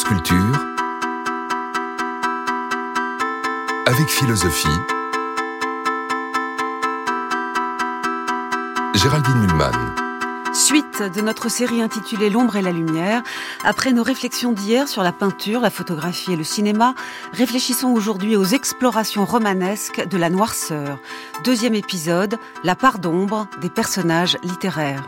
Culture, avec philosophie, Géraldine Mulman. Suite de notre série intitulée L'ombre et la lumière, après nos réflexions d'hier sur la peinture, la photographie et le cinéma, réfléchissons aujourd'hui aux explorations romanesques de la noirceur. Deuxième épisode, la part d'ombre des personnages littéraires.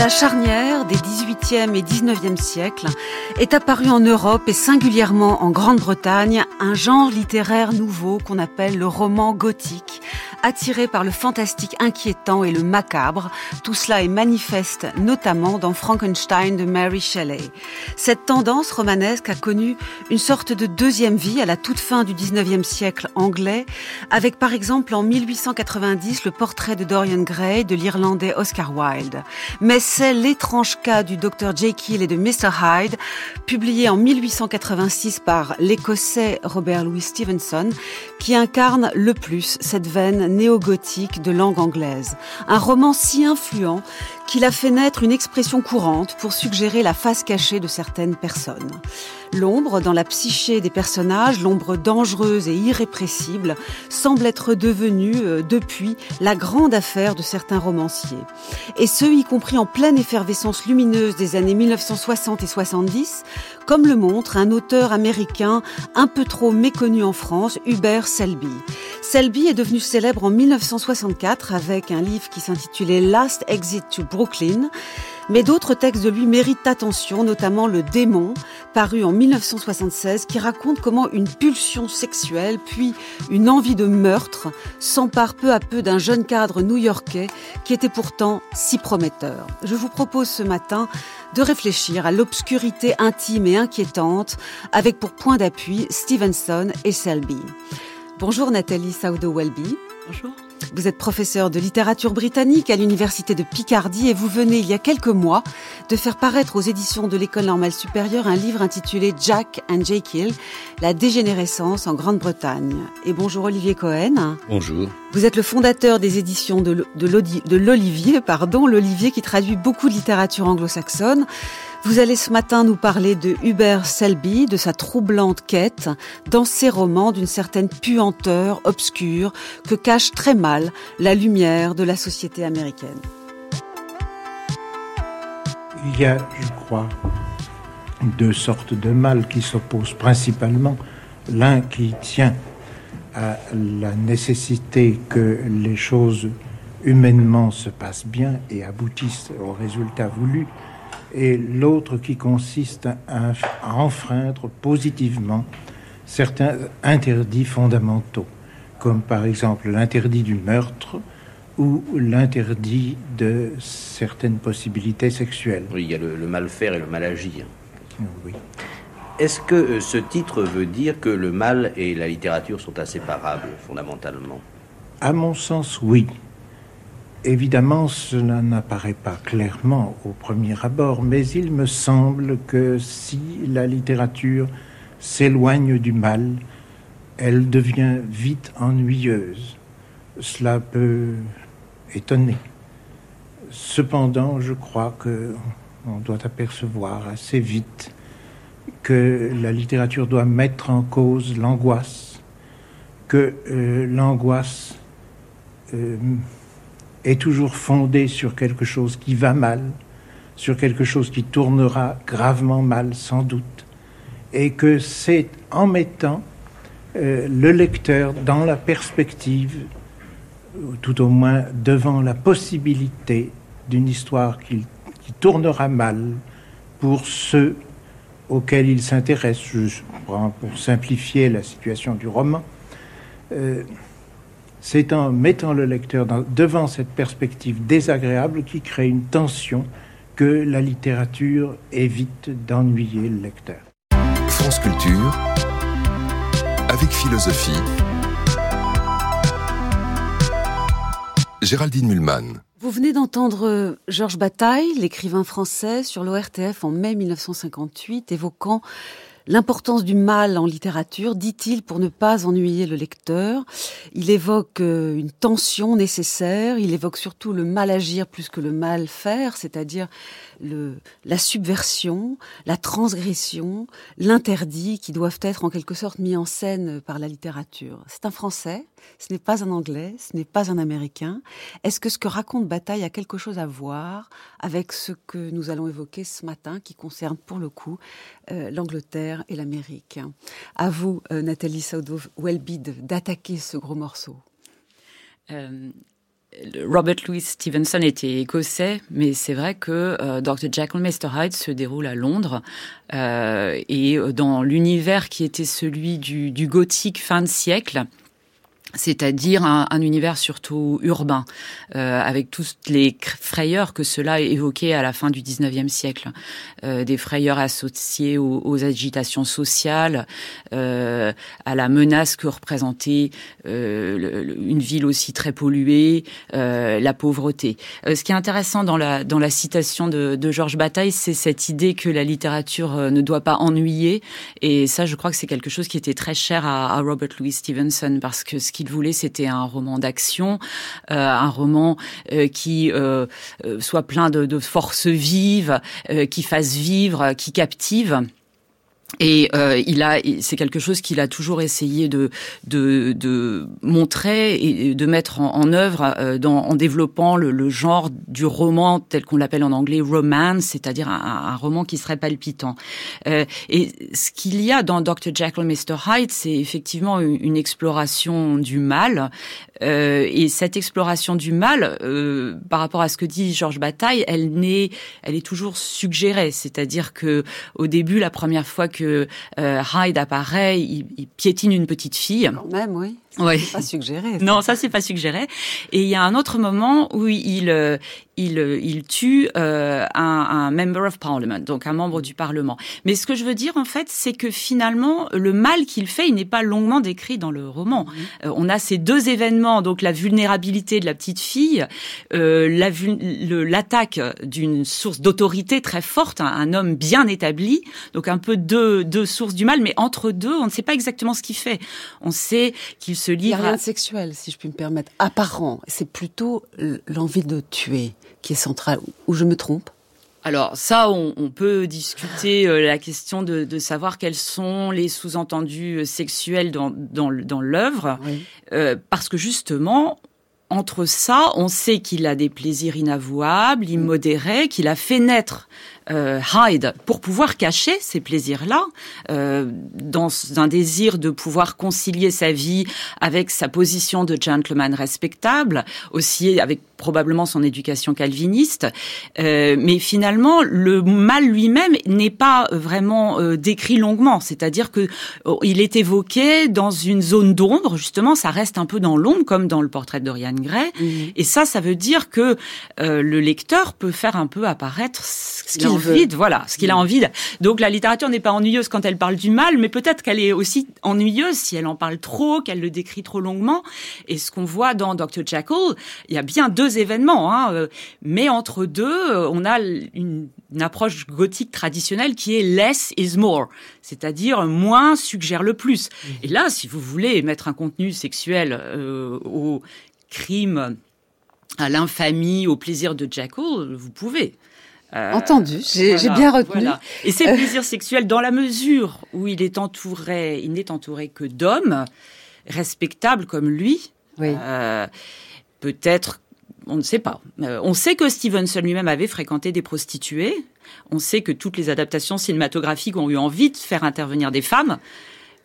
La charnière des 18e et 19e siècles est apparu en Europe et singulièrement en Grande-Bretagne un genre littéraire nouveau qu'on appelle le roman gothique attiré par le fantastique inquiétant et le macabre. Tout cela est manifeste notamment dans Frankenstein de Mary Shelley. Cette tendance romanesque a connu une sorte de deuxième vie à la toute fin du 19e siècle anglais, avec par exemple en 1890 le portrait de Dorian Gray de l'Irlandais Oscar Wilde. Mais c'est l'étrange cas du Dr Jekyll et de Mr Hyde, publié en 1886 par l'Écossais Robert Louis Stevenson, qui incarne le plus cette veine néo-gothique de langue anglaise. Un roman si influent qu'il a fait naître une expression courante pour suggérer la face cachée de certaines personnes. L'ombre dans la psyché des personnages, l'ombre dangereuse et irrépressible, semble être devenue euh, depuis la grande affaire de certains romanciers. Et ce, y compris en pleine effervescence lumineuse des années 1960 et 70, comme le montre un auteur américain un peu trop méconnu en France, Hubert Selby. Selby est devenu célèbre en 1964 avec un livre qui s'intitulait Last Exit to Brooklyn, mais d'autres textes de lui méritent attention, notamment Le démon, paru en 1976, qui raconte comment une pulsion sexuelle, puis une envie de meurtre, s'empare peu à peu d'un jeune cadre new-yorkais qui était pourtant si prometteur. Je vous propose ce matin de réfléchir à l'obscurité intime et inquiétante, avec pour point d'appui Stevenson et Selby. Bonjour Nathalie Saudo-Welby. Bonjour. Vous êtes professeur de littérature britannique à l'université de Picardie et vous venez il y a quelques mois de faire paraître aux éditions de l'école normale supérieure un livre intitulé Jack and Jekyll, la dégénérescence en Grande-Bretagne. Et bonjour Olivier Cohen. Bonjour. Vous êtes le fondateur des éditions de l'Olivier, pardon, l'Olivier qui traduit beaucoup de littérature anglo-saxonne. Vous allez ce matin nous parler de Hubert Selby, de sa troublante quête dans ses romans d'une certaine puanteur obscure que cache très mal la lumière de la société américaine. Il y a, je crois, deux sortes de mal qui s'opposent principalement. L'un qui tient à la nécessité que les choses humainement se passent bien et aboutissent au résultat voulu, et l'autre qui consiste à, enfreindre positivement certains interdits fondamentaux, comme par exemple l'interdit du meurtre ou l'interdit de certaines possibilités sexuelles. Oui, il y a le, mal faire et le mal agir. Oui. Est-ce que euh, ce titre veut dire que le mal et la littérature sont inséparables fondamentalement? À mon sens, oui. Évidemment, cela n'apparaît pas clairement au premier abord, mais il me semble que si la littérature s'éloigne du mal, elle devient vite ennuyeuse. Cela peut étonner. Cependant, je crois que on doit apercevoir assez vite que la littérature doit mettre en cause l'angoisse, que euh, l'angoisse euh, est toujours fondée sur quelque chose qui va mal, sur quelque chose qui tournera gravement mal sans doute, et que c'est en mettant euh, le lecteur dans la perspective, ou tout au moins devant la possibilité d'une histoire qui, qui, tournera mal pour ceux auxquels il s'intéresse, pour simplifier la situation du roman, euh, c'est en mettant le lecteur devant cette perspective désagréable qui crée une tension que la littérature évite d'ennuyer le lecteur. France Culture, avec philosophie, Géraldine Mulman. Vous venez d'entendre euh, Georges Bataille, l'écrivain français, sur l'ORTF en mai 1958, évoquant L'importance du mal en littérature, dit-il, pour ne pas ennuyer le lecteur. Il évoque euh, une tension nécessaire, il évoque surtout le mal agir plus que le mal faire, c'est-à-dire la subversion, la transgression, l'interdit qui doivent être en quelque sorte mis en scène par la littérature. C'est un français, ce n'est pas un anglais, ce n'est pas un américain. Est-ce que ce que raconte Bataille a quelque chose à voir avec ce que nous allons évoquer ce matin qui concerne pour le coup euh, l'Angleterre et l'Amérique? À vous, euh, Nathalie Saudo-Welbid, d'attaquer ce gros morceau. Euh, Robert Louis Stevenson était écossais, mais c'est vrai que Dr. Jekyll Mr. Hyde se déroule à Londres et dans l'univers qui était celui du, du gothique fin de siècle c'est-à-dire un, univers surtout urbain, euh, avec toutes les frayeurs que cela évoquait à la fin du XIXe siècle, euh, des frayeurs associées aux, agitations sociales, euh, à la menace que représentait une ville aussi très polluée, la pauvreté. ce qui est intéressant dans la dans la citation de, de Georges Bataille, c'est cette idée que la littérature ne doit pas ennuyer, et ça, je crois que c'est quelque chose qui était très cher à, à Robert Louis Stevenson parce que ce qui qu'il voulait, c'était un roman d'action, euh, un roman euh, qui euh, soit plein de, de forces vives, qui fasse vivre, qui captive. Et euh, il a, c'est quelque chose qu'il a toujours essayé de, de, de montrer et de mettre en, en œuvre euh, dans, en développant le, le, genre du roman tel qu'on l'appelle en anglais romance, c'est-à-dire un, un, roman qui serait palpitant. Euh, et ce qu'il y a dans Dr. Jekyll, Mr. Hyde, c'est effectivement une, exploration du mal. Euh, et cette exploration du mal, euh, par rapport à ce que dit Georges Bataille, elle n'est, elle est toujours suggérée. C'est-à-dire que au début, la première fois que que euh, Hyde apparaît, il, piétine une petite fille. Ouais. pas suggéré. Ça. Non, ça c'est pas suggéré. Et il y a un autre moment où il euh, il, euh, il tue euh, un, un member of parliament, donc un membre du parlement. Mais ce que je veux dire en fait, c'est que finalement le mal qu'il fait, il n'est pas longuement décrit dans le roman. Mmh. Euh, on a ces deux événements, donc la vulnérabilité de la petite fille, euh, l'attaque d'une source d'autorité très forte, un, homme bien établi, donc un peu deux deux sources du mal, mais entre deux, on ne sait pas exactement ce qu'il fait. On sait qu'il se livre. Il n'y a rien de sexuel, si je puis me permettre, apparent. C'est plutôt l'envie de tuer qui est centrale. Ou je me trompe? Alors ça, on, on peut discuter euh, la question de, de, savoir quels sont les sous-entendus euh, sexuels dans, dans, dans l'œuvre, oui. euh, parce que justement, entre ça, on sait qu'il a des plaisirs inavouables, immodérés, qu'il a fait naître euh, Hyde pour pouvoir cacher ces plaisirs-là, euh, dans un désir de pouvoir concilier sa vie avec sa position de gentleman respectable, aussi avec probablement son éducation calviniste. Euh, mais finalement, le mal lui-même n'est pas vraiment euh, décrit longuement. C'est-à-dire que oh, il est évoqué dans une zone d'ombre. Justement, ça reste un peu dans l'ombre, comme dans le portrait de Dorian Gray. Mmh. Et ça, ça veut dire que euh, le lecteur peut faire un peu apparaître ce qu'il envie, de, voilà, ce qu'il a envie. De. Donc la littérature n'est pas ennuyeuse quand elle parle du mal, mais peut-être qu'elle est aussi ennuyeuse si elle en parle trop, qu'elle le décrit trop longuement. Et ce qu'on voit dans Dr. Jekyll, il y a bien deux événements, hein, euh, mais entre deux, euh, on a une, une approche gothique traditionnelle qui est less is more, c'est-à-dire moins suggère le plus. Mmh. Et là, si vous voulez mettre un contenu sexuel euh, au crime, à l'infamie, au plaisir de Jekyll, vous pouvez. Euh, Entendu, j'ai voilà, bien retenu. Voilà. Et c'est le plaisir sexuel dans la mesure où il est entouré, il n'est entouré que d'hommes respectables comme lui. Oui. Euh, Peut-être, on ne sait pas. Euh, on sait que Stevenson lui-même avait fréquenté des prostituées. On sait que toutes les adaptations cinématographiques ont eu envie de faire intervenir des femmes,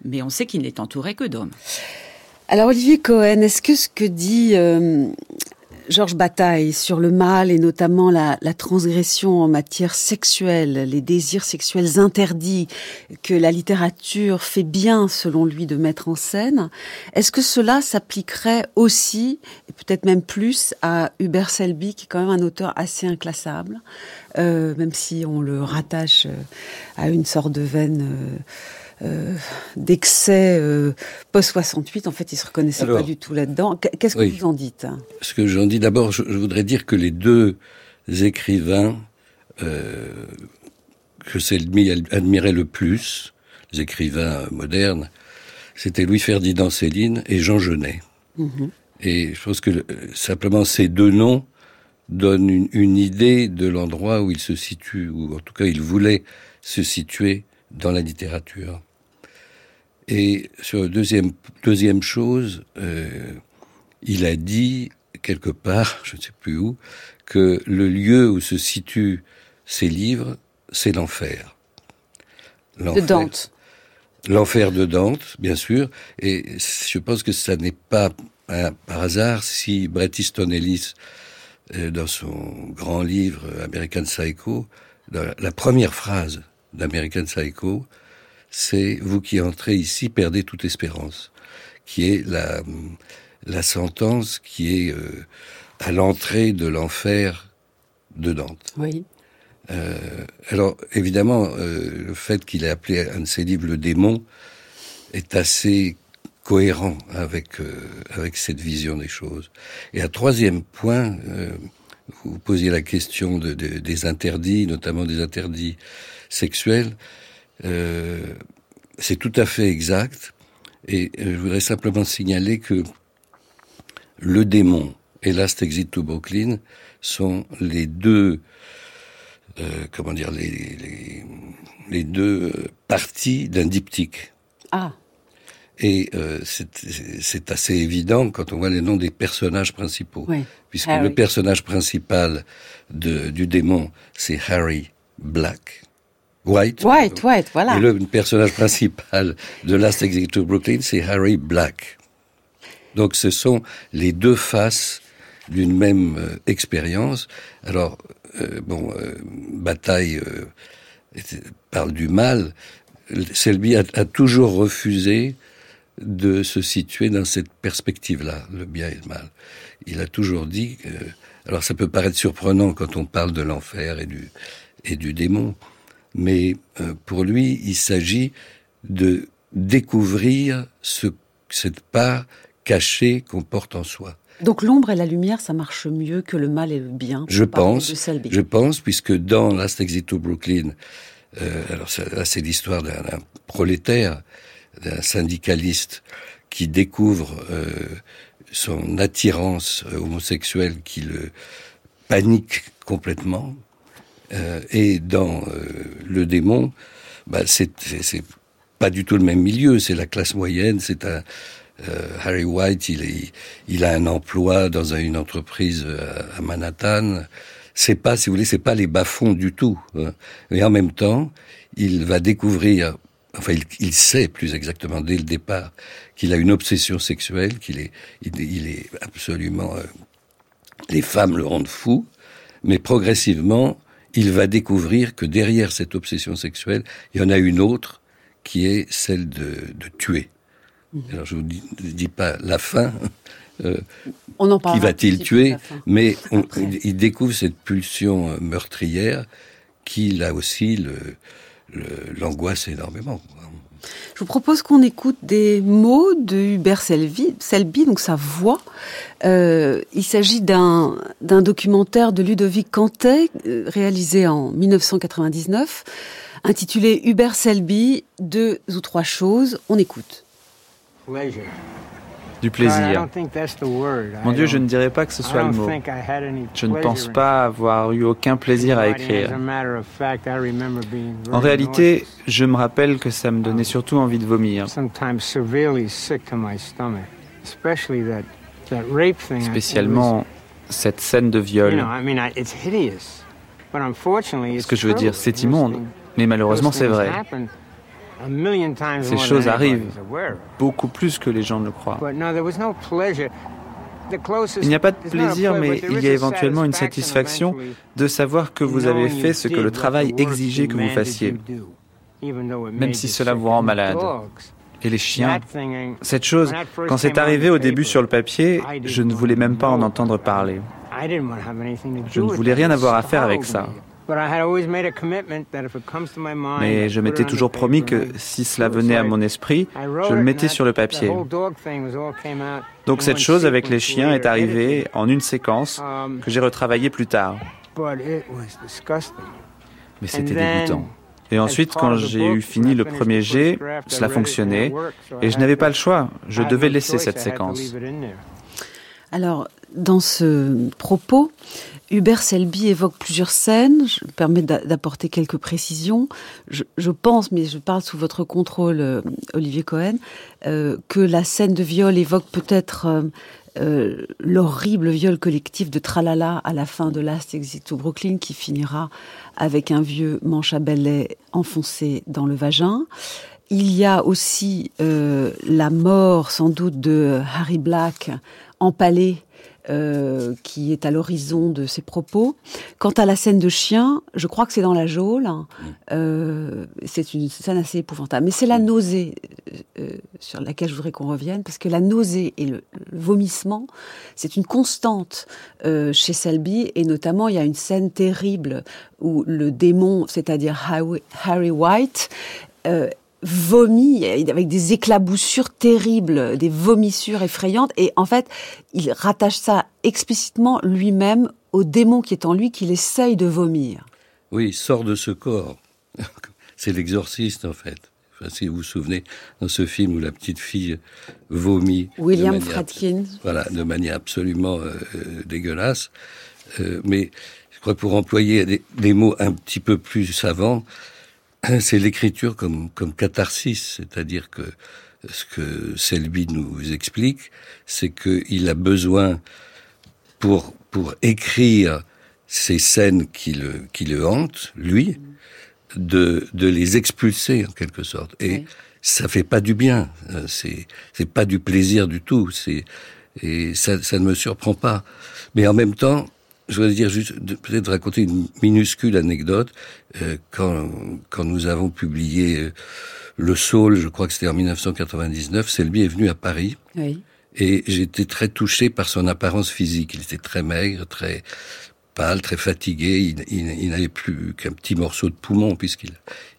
mais on sait qu'il n'est entouré que d'hommes. Alors Olivier Cohen, est-ce que ce que dit euh, Georges Bataille sur le mal et notamment la, transgression en matière sexuelle, les désirs sexuels interdits que la littérature fait bien, selon lui, de mettre en scène, est-ce que cela s'appliquerait aussi, et peut-être même plus, à Hubert Selby, qui est quand même un auteur assez inclassable, euh, même si on le rattache à une sorte de veine... Euh, d'excès post 68. En fait, il se reconnaissait pas du tout là-dedans. Qu'est-ce que vous en dites Ce que j'en dis d'abord, je, voudrais dire que les deux écrivains que Selby admirait le plus, les écrivains modernes, c'était Louis-Ferdinand Céline et Jean Genet. Mhm. Et je pense que simplement ces deux noms donnent une, idée de l'endroit où il se situe, ou en tout cas il voulait se situer dans la littérature. Et sur la deuxième, deuxième chose, euh, il a dit quelque part, je ne sais plus où, que le lieu où se situent ces livres, c'est l'enfer. De Dante. L'enfer de Dante, bien sûr. Et je pense que ça n'est pas par hasard si Bret Easton Ellis, euh, dans son grand livre American Psycho, la première phrase d'American Psycho, c'est vous qui entrez ici perdez toute espérance, qui est la la sentence qui est euh, à l'entrée de l'enfer de Dante. Oui. Euh, alors évidemment, euh, le fait qu'il ait appelé un de ses livres le démon est assez cohérent avec euh, avec cette vision des choses. Et un troisième point, euh, vous posiez la question de, de, des interdits, notamment des interdits sexuels. Euh, c'est tout à fait exact. Et je voudrais simplement signaler que le démon et Last Exit to Brooklyn sont les deux euh, comment dire, les, les, les deux parties d'un diptyque. Ah. Et euh, c'est assez évident quand on voit les noms des personnages principaux. Oui. Puisque le personnage principal de, du démon, c'est Harry Black. White. White, White, voilà. Et le personnage principal de Last Executive Brooklyn, c'est Harry Black. Donc ce sont les deux faces d'une même euh, expérience. Alors, euh, bon, euh, Bataille parle du mal. Selby a, toujours refusé de se situer dans cette perspective-là, le bien et le mal. Il a toujours dit, alors ça peut paraître surprenant quand on parle de l'enfer et du, et du démon, mais pour lui, il s'agit de découvrir ce, cette part cachée qu'on porte en soi. Donc l'ombre et la lumière, ça marche mieux que le mal et le bien. Je pense, je pense, puisque dans Last Exit to Brooklyn, euh, alors là c'est l'histoire d'un prolétaire, d'un syndicaliste qui découvre euh, son attirance euh, homosexuelle qui le panique complètement. Euh, et dans euh, le démon, bah, c'est pas du tout le même milieu. C'est la classe moyenne. C'est un euh, Harry White, il, a un emploi dans une entreprise à, Manhattan. C'est pas, si vous voulez, c'est pas les bas-fonds du tout. Hein. Mais en même temps, il va découvrir, enfin, il, sait plus exactement dès le départ qu'il a une obsession sexuelle, qu'il est, il, est absolument, les femmes le rendent fou, mais progressivement, il va découvrir que derrière cette obsession sexuelle, il y en a une autre qui est celle de, de tuer. Alors je vous dis, dis pas la fin. Euh, on en qui va-t-il tuer Mais il découvre cette pulsion euh, meurtrière qui, là aussi, l'angoisse le, énormément. Je vous propose qu'on écoute des mots de Hubert Selby, Selby donc sa voix. Euh, il s'agit d'un documentaire de Ludovic Cantet, euh, réalisé en 1999, intitulé Hubert Selby, deux ou trois choses. On écoute. Du plaisir. Mon Dieu, je ne dirais pas que ce soit le mot. Je ne pense pas avoir eu aucun plaisir à écrire. En réalité, je me rappelle que ça me donnait surtout envie de vomir. Spécialement cette scène de viol. Ce que je veux dire, c'est immonde, mais malheureusement c'est vrai. Ces choses arrivent beaucoup plus que les gens ne le croient. Il n'y a pas de plaisir, mais il y a éventuellement une satisfaction de savoir que vous avez fait ce que le travail exigeait que vous fassiez, même si cela vous rend malade. Et les chiens, cette chose, quand c'est arrivé au début sur le papier, je ne voulais même pas en entendre parler. Je ne voulais rien avoir à faire avec ça. Mais je m'étais toujours promis que si cela venait à mon esprit, je le mettais sur le papier. Donc cette chose avec les chiens est arrivée en une séquence Um, que j'ai retravaillée plus tard. Mais c'était dégoûtant. Et ensuite, quand j'ai eu fini le premier jet, cela fonctionnait, et je n'avais pas le choix, je devais laisser cette séquence. Alors, dans ce propos, Hubert Selby évoque plusieurs scènes. Je me permets d'apporter quelques précisions. Je, pense, mais je parle sous votre contrôle, euh, Olivier Cohen, euh, que la scène de viol évoque peut-être euh, l'horrible viol collectif de Tralala à la fin de Last Exit to Brooklyn, qui finira avec un vieux manche à balai enfoncé dans le vagin. Il y a aussi la mort, sans doute, de Harry Black empalé euh, qui est à l'horizon de ses propos. Quant à la scène de chien, je crois que c'est dans la geôle. Euh, c'est une scène assez épouvantable. Mais c'est la nausée euh, sur laquelle je voudrais qu'on revienne, parce que la nausée et le, le vomissement, c'est une constante chez Selby, et notamment il y a une scène terrible où le démon, c'est-à-dire Harry White, vomit avec des éclaboussures terribles, des vomissures effrayantes. Et en fait, il rattache ça explicitement lui-même au démon qui est en lui qu'il essaye de vomir. Oui, il sort de ce corps. C'est l'exorciste en fait. Enfin, si vous vous souvenez, dans ce film où la petite fille vomit. William Fradkin. Voilà, de manière absolument euh, dégueulasse. Euh, mais je crois que pour employer des, des mots un petit peu plus savants, c'est l'écriture comme, comme catharsis, c'est-à-dire que ce que Selby nous explique, c'est qu'il a besoin, pour, pour écrire ces scènes qui le, qui le hantent, lui, de, de les expulser en quelque sorte. Et oui. ça fait pas du bien, c'est, c'est pas du plaisir du tout, c'est, et ça, ça ne me surprend pas. Mais en même temps, je voudrais dire juste, peut-être raconter une minuscule anecdote. Euh, quand, quand nous avons publié euh, Le Saul, je crois que c'était en 1999, Selby est venu à Paris. Oui. Et j'étais très touché par son apparence physique. Il était très maigre, très pâle, très fatigué. Il, n'avait plus qu'un petit morceau de poumon puisqu'il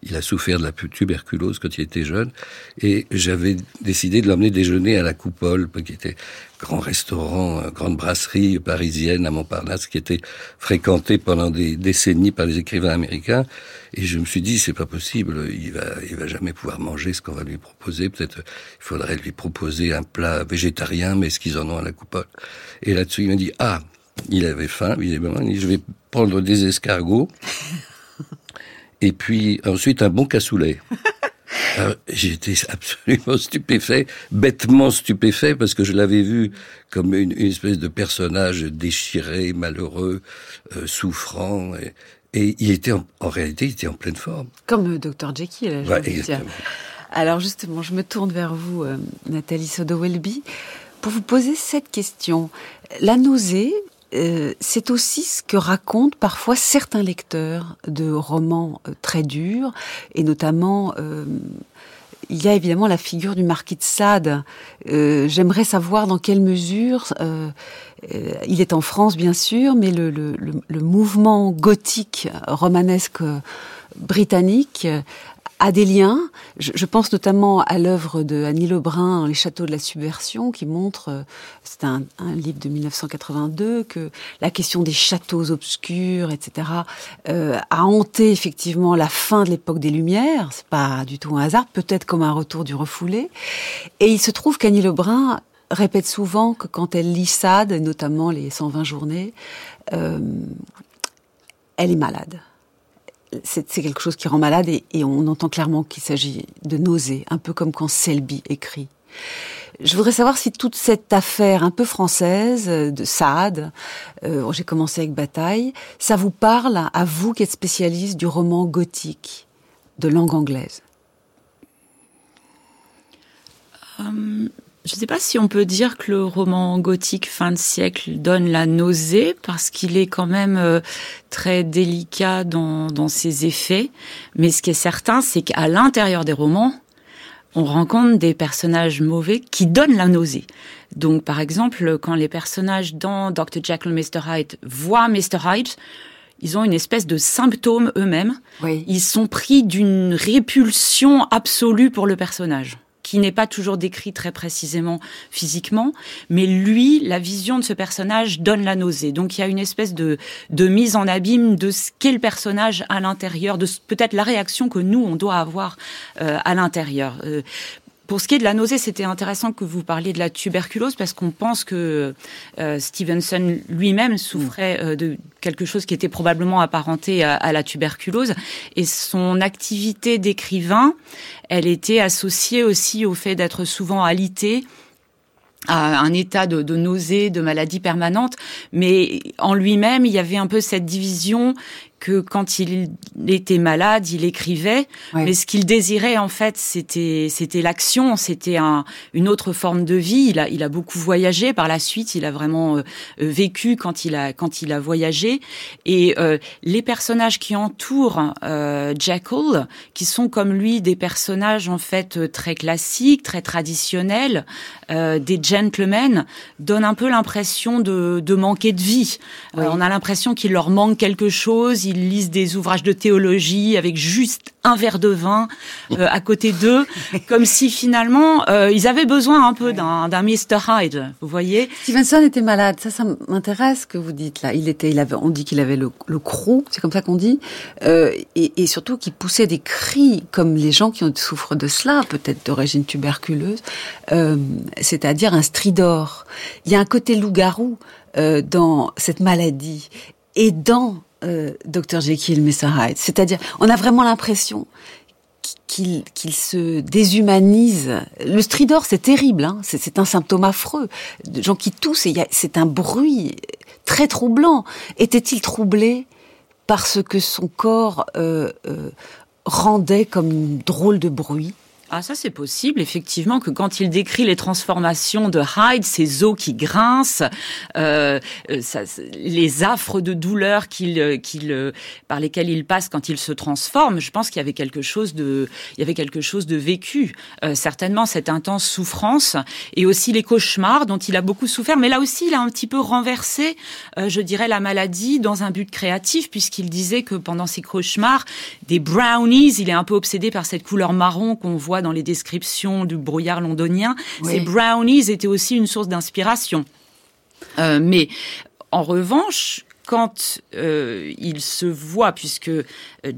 il a souffert de la tuberculose quand il était jeune. Et j'avais décidé de l'emmener déjeuner à la Coupole, qui était grand restaurant, grande brasserie parisienne à Montparnasse, qui était fréquentée pendant des décennies par les écrivains américains. Et je me suis dit, c'est pas possible, il va, il va jamais pouvoir manger ce qu'on va lui proposer. Peut-être, il faudrait lui proposer un plat végétarien, mais ce qu'ils en ont à la Coupole? Et là-dessus, il m'a dit, ah, il avait faim, visiblement. Il dit, je vais prendre des escargots. et puis, ensuite, un bon cassoulet. J'étais absolument stupéfait, bêtement stupéfait, parce que je l'avais vu comme une, une, espèce de personnage déchiré, malheureux, euh, souffrant. Et, et, il était en, en, réalité, il était en pleine forme. Comme le docteur Jekyll. Ouais, Alors justement, je me tourne vers vous, euh, Nathalie Sodo-Welby, pour vous poser cette question. La nausée, euh, c'est aussi ce que racontent parfois certains lecteurs de romans euh, très durs, et notamment euh, il y a évidemment la figure du marquis de Sade. J'aimerais savoir dans quelle mesure il est en France bien sûr, mais le, le, le mouvement gothique romanesque britannique a des liens. Je, je pense notamment à l'œuvre de Annie Lebrun, Les Châteaux de la Subversion, qui montre, c'est un, un, livre de 1982, que la question des châteaux obscurs, etc., euh, a hanté effectivement la fin de l'époque des Lumières. C'est pas du tout un hasard, peut-être comme un retour du refoulé. Et il se trouve qu'Annie Lebrun répète souvent que quand elle lit Sade, notamment les 120 journées, euh, elle est malade c'est quelque chose qui rend malade et, et on entend clairement qu'il s'agit de nausées, un peu comme quand Selby écrit. Je voudrais savoir si toute cette affaire un peu française de Sade, euh, j'ai commencé avec Bataille, ça vous parle à vous qui êtes spécialiste du roman gothique de langue anglaise? Um je ne sais pas si on peut dire que le roman gothique fin de siècle donne la nausée parce qu'il est quand même euh, très délicat dans, dans ses effets. Mais ce qui est certain, c'est qu'à l'intérieur des romans, on rencontre des personnages mauvais qui donnent la nausée. Donc, par exemple, quand les personnages dans Dr. Jekyll et Mr. Hyde voient Mr. Hyde, ils ont une espèce de symptôme eux-mêmes. Ils sont pris d'une répulsion absolue pour le personnage qui n'est pas toujours décrit très précisément physiquement, mais lui, la vision de ce personnage donne la nausée. Donc il y a une espèce de, de mise en abîme de ce qu'est le personnage à l'intérieur, de peut-être la réaction que nous, on doit avoir euh, à l'intérieur. Euh, pour ce qui est de la nausée, c'était intéressant que vous parliez de la tuberculose parce qu'on pense que euh, Stevenson lui-même souffrait euh, de quelque chose qui était probablement apparenté à, la tuberculose. Et son activité d'écrivain, elle était associée aussi au fait d'être souvent alité à un état de, de, nausée, de maladie permanente, mais en lui-même, il y avait un peu cette division que quand il était malade, il écrivait, mais ce qu'il désirait en fait, c'était c'était l'action, c'était un, une autre forme de vie. Il a il a beaucoup voyagé. Par la suite, il a vraiment euh, euh, vécu quand il a quand il a voyagé. Et euh, les personnages qui entourent euh, Jekyll, qui sont comme lui des personnages en fait très classiques, très traditionnels, des gentlemen, donnent un peu l'impression de, de manquer de vie. on a l'impression qu'il leur manque quelque chose ils lisent des ouvrages de théologie avec juste un verre de vin euh, à côté d'eux, comme si finalement euh, ils avaient besoin un peu d'un Mr Hyde, vous voyez. Stevenson était malade, ça, ça m'intéresse que vous dites là. Il était, il avait, on dit qu'il avait le, le c'est comme ça qu'on dit, euh, et, et, surtout qu'il poussait des cris comme les gens qui souffrent de cela, peut-être d'origine tuberculeuse, c'est-à-dire un stridor. Il y a un côté loup-garou dans cette maladie et dans euh, Dr Jekyll, Mr Hyde. C'est-à-dire, on a vraiment l'impression qu'il se déshumanise. Le stridor, c'est terrible, hein c'est un symptôme affreux. De gens qui toussent, c'est un bruit très troublant. Était-il troublé parce que son corps euh, euh, rendait comme drôle de bruit? Ah ça c'est possible effectivement que quand il décrit les transformations de Hyde, ses os qui grincent, euh, euh ça, les affres de douleur qu'il euh, qu'il euh, par lesquels il passe quand il se transforme, je pense qu'il y avait quelque chose de il y avait quelque chose de vécu. Euh, certainement cette intense souffrance et aussi les cauchemars dont il a beaucoup souffert mais là aussi il a un petit peu renversé je dirais la maladie dans un but créatif puisqu'il disait que pendant ses cauchemars des brownies, il est un peu obsédé par cette couleur marron qu'on voit dans les descriptions du brouillard londonien, ces brownies étaient aussi une source d'inspiration. Euh, mais en revanche, quand euh, il se voit, puisque euh,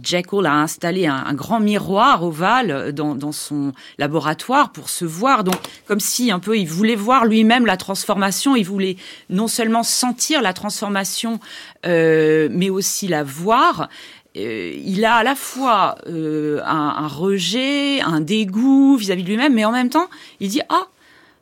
Jekyll a installé un, grand miroir ovale dans, dans, son laboratoire pour se voir, donc comme si un peu il voulait voir lui-même la transformation, il voulait non seulement sentir la transformation, mais aussi la voir. Euh, il a à la fois euh, un, rejet, un dégoût vis-à-vis de lui-même, mais en même temps, il dit ah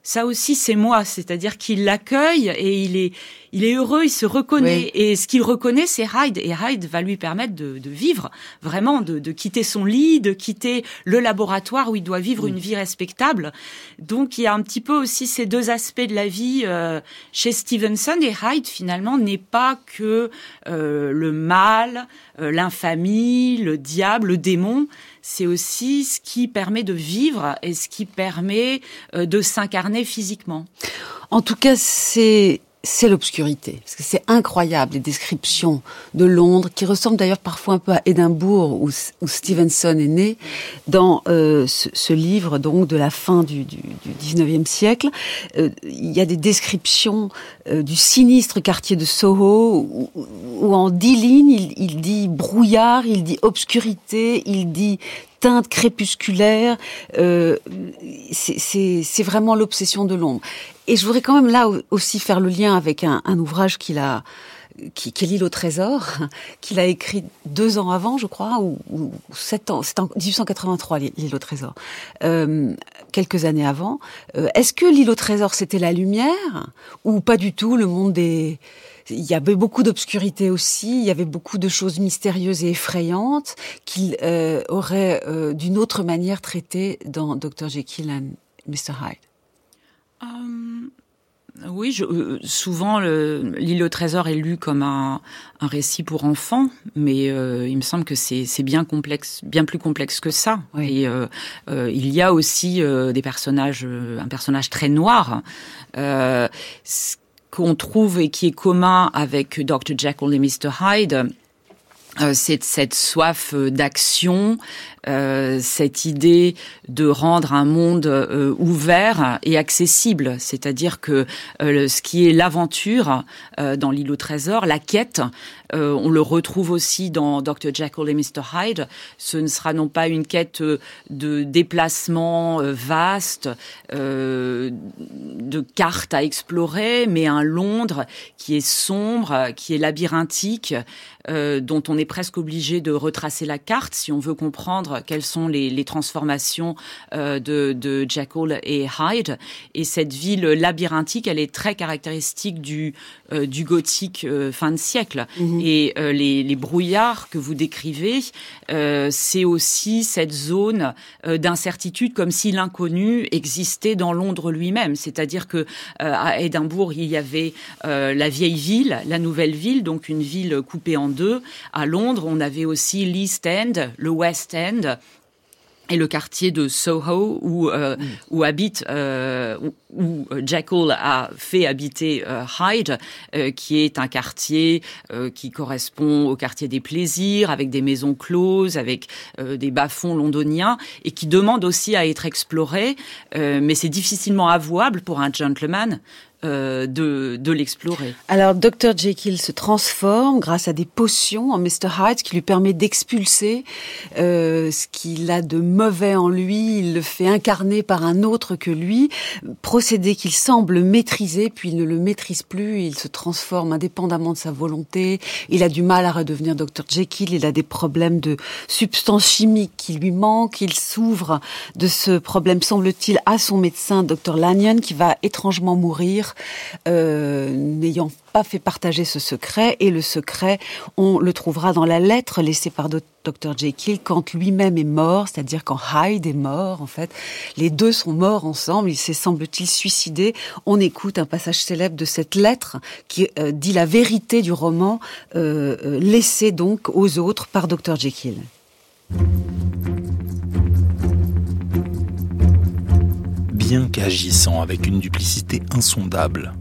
ça aussi c'est moi, c'est-à-dire qu'il l'accueille et il est il est heureux, il se reconnaît. Et ce qu'il reconnaît, c'est Hyde. Et Hyde va lui permettre de, de vivre, vraiment, de, de, quitter son lit, de quitter le laboratoire où il doit vivre une vie respectable. Donc il y a un petit peu aussi ces deux aspects de la vie euh, chez Stevenson. Et Hyde, finalement, n'est pas que euh, le mal, euh, l'infamie, le diable, le démon c'est aussi ce qui permet de vivre et ce qui permet euh, de s'incarner physiquement. En tout cas, c'est c'est l'obscurité. Parce que c'est incroyable, les descriptions de Londres, qui ressemblent d'ailleurs parfois un peu à Édimbourg, où, Stevenson est né, dans euh, ce, livre donc de la fin du, du, 19e siècle. Euh, il y a des descriptions euh, du sinistre quartier de Soho, où, en dix lignes, il, il dit brouillard, il dit obscurité, il dit teinte crépusculaire. Euh, c'est vraiment l'obsession de l'ombre. Et je voudrais quand même là aussi faire le lien avec un, un ouvrage qu'il a qui, qui est l'île au trésor, qu'il a écrit deux ans avant, je crois, ou, ou sept ans. C'est en 1883, l'île au trésor. Euh, quelques années avant. Euh, Est-ce que l'île au trésor, c'était la lumière ou pas du tout le monde des il y avait beaucoup d'obscurité aussi, il y avait beaucoup de choses mystérieuses et effrayantes qu'il euh, aurait euh, d'une autre manière traité dans Dr Jekyll and Mr Hyde. Um, oui, je, euh, souvent l'île au trésor est lu comme un, un récit pour enfants, mais euh, il me semble que c'est bien complexe, bien plus complexe que ça. Oui. Et euh, il y a aussi des personnages, un personnage très noir. ce qu'on trouve et qui est commun avec Dr Jekyll et Mr Hyde, euh, c'est cette soif euh, d'action, euh, cette idée de rendre un monde ouvert et accessible, c'est-à-dire que ce qui est l'aventure dans l'île au trésor, la quête, on le retrouve aussi dans Dr Jekyll et Mr Hyde. Ce ne sera non pas une quête de déplacement vaste, de cartes à explorer, mais un Londres qui est sombre, qui est labyrinthique, dont on est presque obligé de retracer la carte si on veut comprendre quelles sont les, transformations euh, de, de, Jekyll et Hyde. Et cette ville labyrinthique, elle est très caractéristique du, du gothique euh, fin de siècle. Mhm. Et les, les, brouillards que vous décrivez, c'est aussi cette zone d'incertitude, comme si l'inconnu existait dans Londres lui-même. C'est-à-dire que à Édimbourg, il y avait la vieille ville, la nouvelle ville, donc une ville coupée en deux. À Londres, on avait aussi l'East End, le West End, et le quartier de Soho où euh, mm. où habite euh, où, Jekyll a fait habiter euh, Hyde qui est un quartier qui correspond au quartier des plaisirs avec des maisons closes avec des bas-fonds londoniens et qui demande aussi à être exploré mais c'est difficilement avouable pour un gentleman euh, de, de l'explorer. Alors, Dr. Jekyll se transforme grâce à des potions en Mr. Hyde, qui lui permet d'expulser euh, ce qu'il a de mauvais en lui. Il le fait incarner par un autre que lui. Procédé qu'il semble maîtriser, puis il ne le maîtrise plus. Il se transforme indépendamment de sa volonté. Il a du mal à redevenir Dr. Jekyll. Il a des problèmes de substances chimiques qui lui manquent. Il s'ouvre de ce problème, semble-t-il, à son médecin, Dr. Lanyon, qui va étrangement mourir euh, n'ayant fait partager ce secret. Et le secret, on le trouvera dans la lettre laissée par Dr. Jekyll quand lui-même est mort, c'est-à-dire quand Hyde est mort, en fait. Les deux sont morts ensemble. Il s'est, semble-t-il, suicidé. On écoute un passage célèbre de cette lettre qui euh, dit la vérité du roman euh, laissé donc aux autres par Dr. Jekyll. bien qu'agissant avec une duplicité insondable,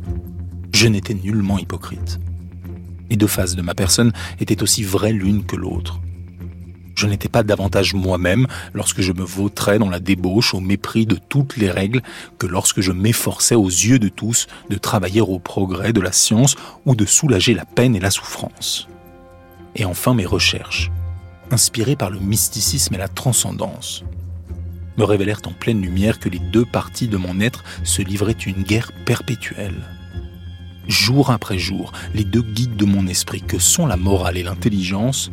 je n'étais nullement hypocrite. Les deux faces de ma personne étaient aussi vraies l'une que l'autre. Je n'étais pas davantage moi-même lorsque je me vautrais dans la débauche au mépris de toutes les règles que lorsque je m'efforçais aux yeux de tous de travailler au progrès de la science ou de soulager la peine et la souffrance. Et enfin mes recherches, inspirées par le mysticisme et la transcendance, me révélèrent en pleine lumière que les deux parties de mon être se livraient une guerre perpétuelle. Jour après jour, les deux guides de mon esprit, que sont la morale et l'intelligence,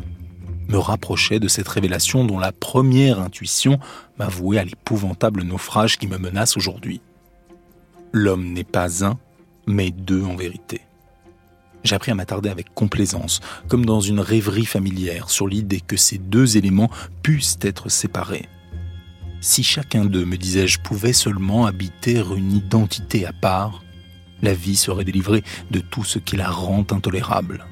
me rapprochaient de cette révélation dont la première intuition m'avouait à l'épouvantable naufrage qui me menace aujourd'hui. L'homme n'est pas un, mais deux en vérité. J'appris à m'attarder avec complaisance, comme dans une rêverie familière, sur l'idée que ces deux éléments puissent être séparés. Si chacun d'eux, me disais-je, pouvait seulement habiter une identité à part, la vie serait délivrée de tout ce qui la rend intolérable.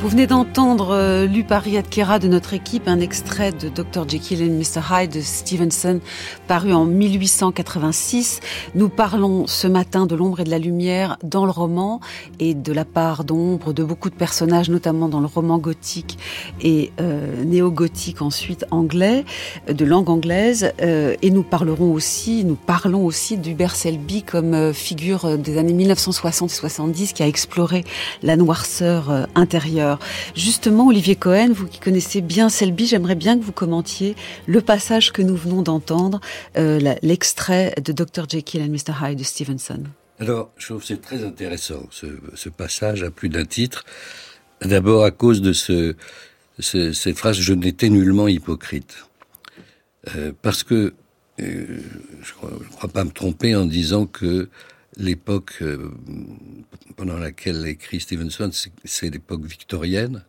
Vous venez d'entendre, euh, lu par Kera de notre équipe, un extrait de Dr. Jekyll and Mr. Hyde de Stevenson, paru en 1886. Nous parlons ce matin de l'ombre et de la lumière dans le roman et de la part d'ombre de beaucoup de personnages, notamment dans le roman gothique et euh, néo-gothique ensuite anglais, de langue anglaise. Euh, et nous parlerons aussi, nous parlons aussi d'Hubert Selby comme euh, figure des années 1960 70 qui a exploré la noirceur euh, Justement, Olivier Cohen, vous qui connaissez bien Selby, j'aimerais bien que vous commentiez le passage que nous venons d'entendre, euh, l'extrait de Dr. Jekyll and Mr. Hyde de Stevenson. Alors, je trouve c'est très intéressant ce, passage à plus d'un titre. D'abord à cause de ce, cette phrase "je n'étais nullement hypocrite", euh, parce que euh, je ne crois, pas me tromper en disant que l'époque euh, pendant laquelle écrit Stevenson, c'est l'époque victorienne.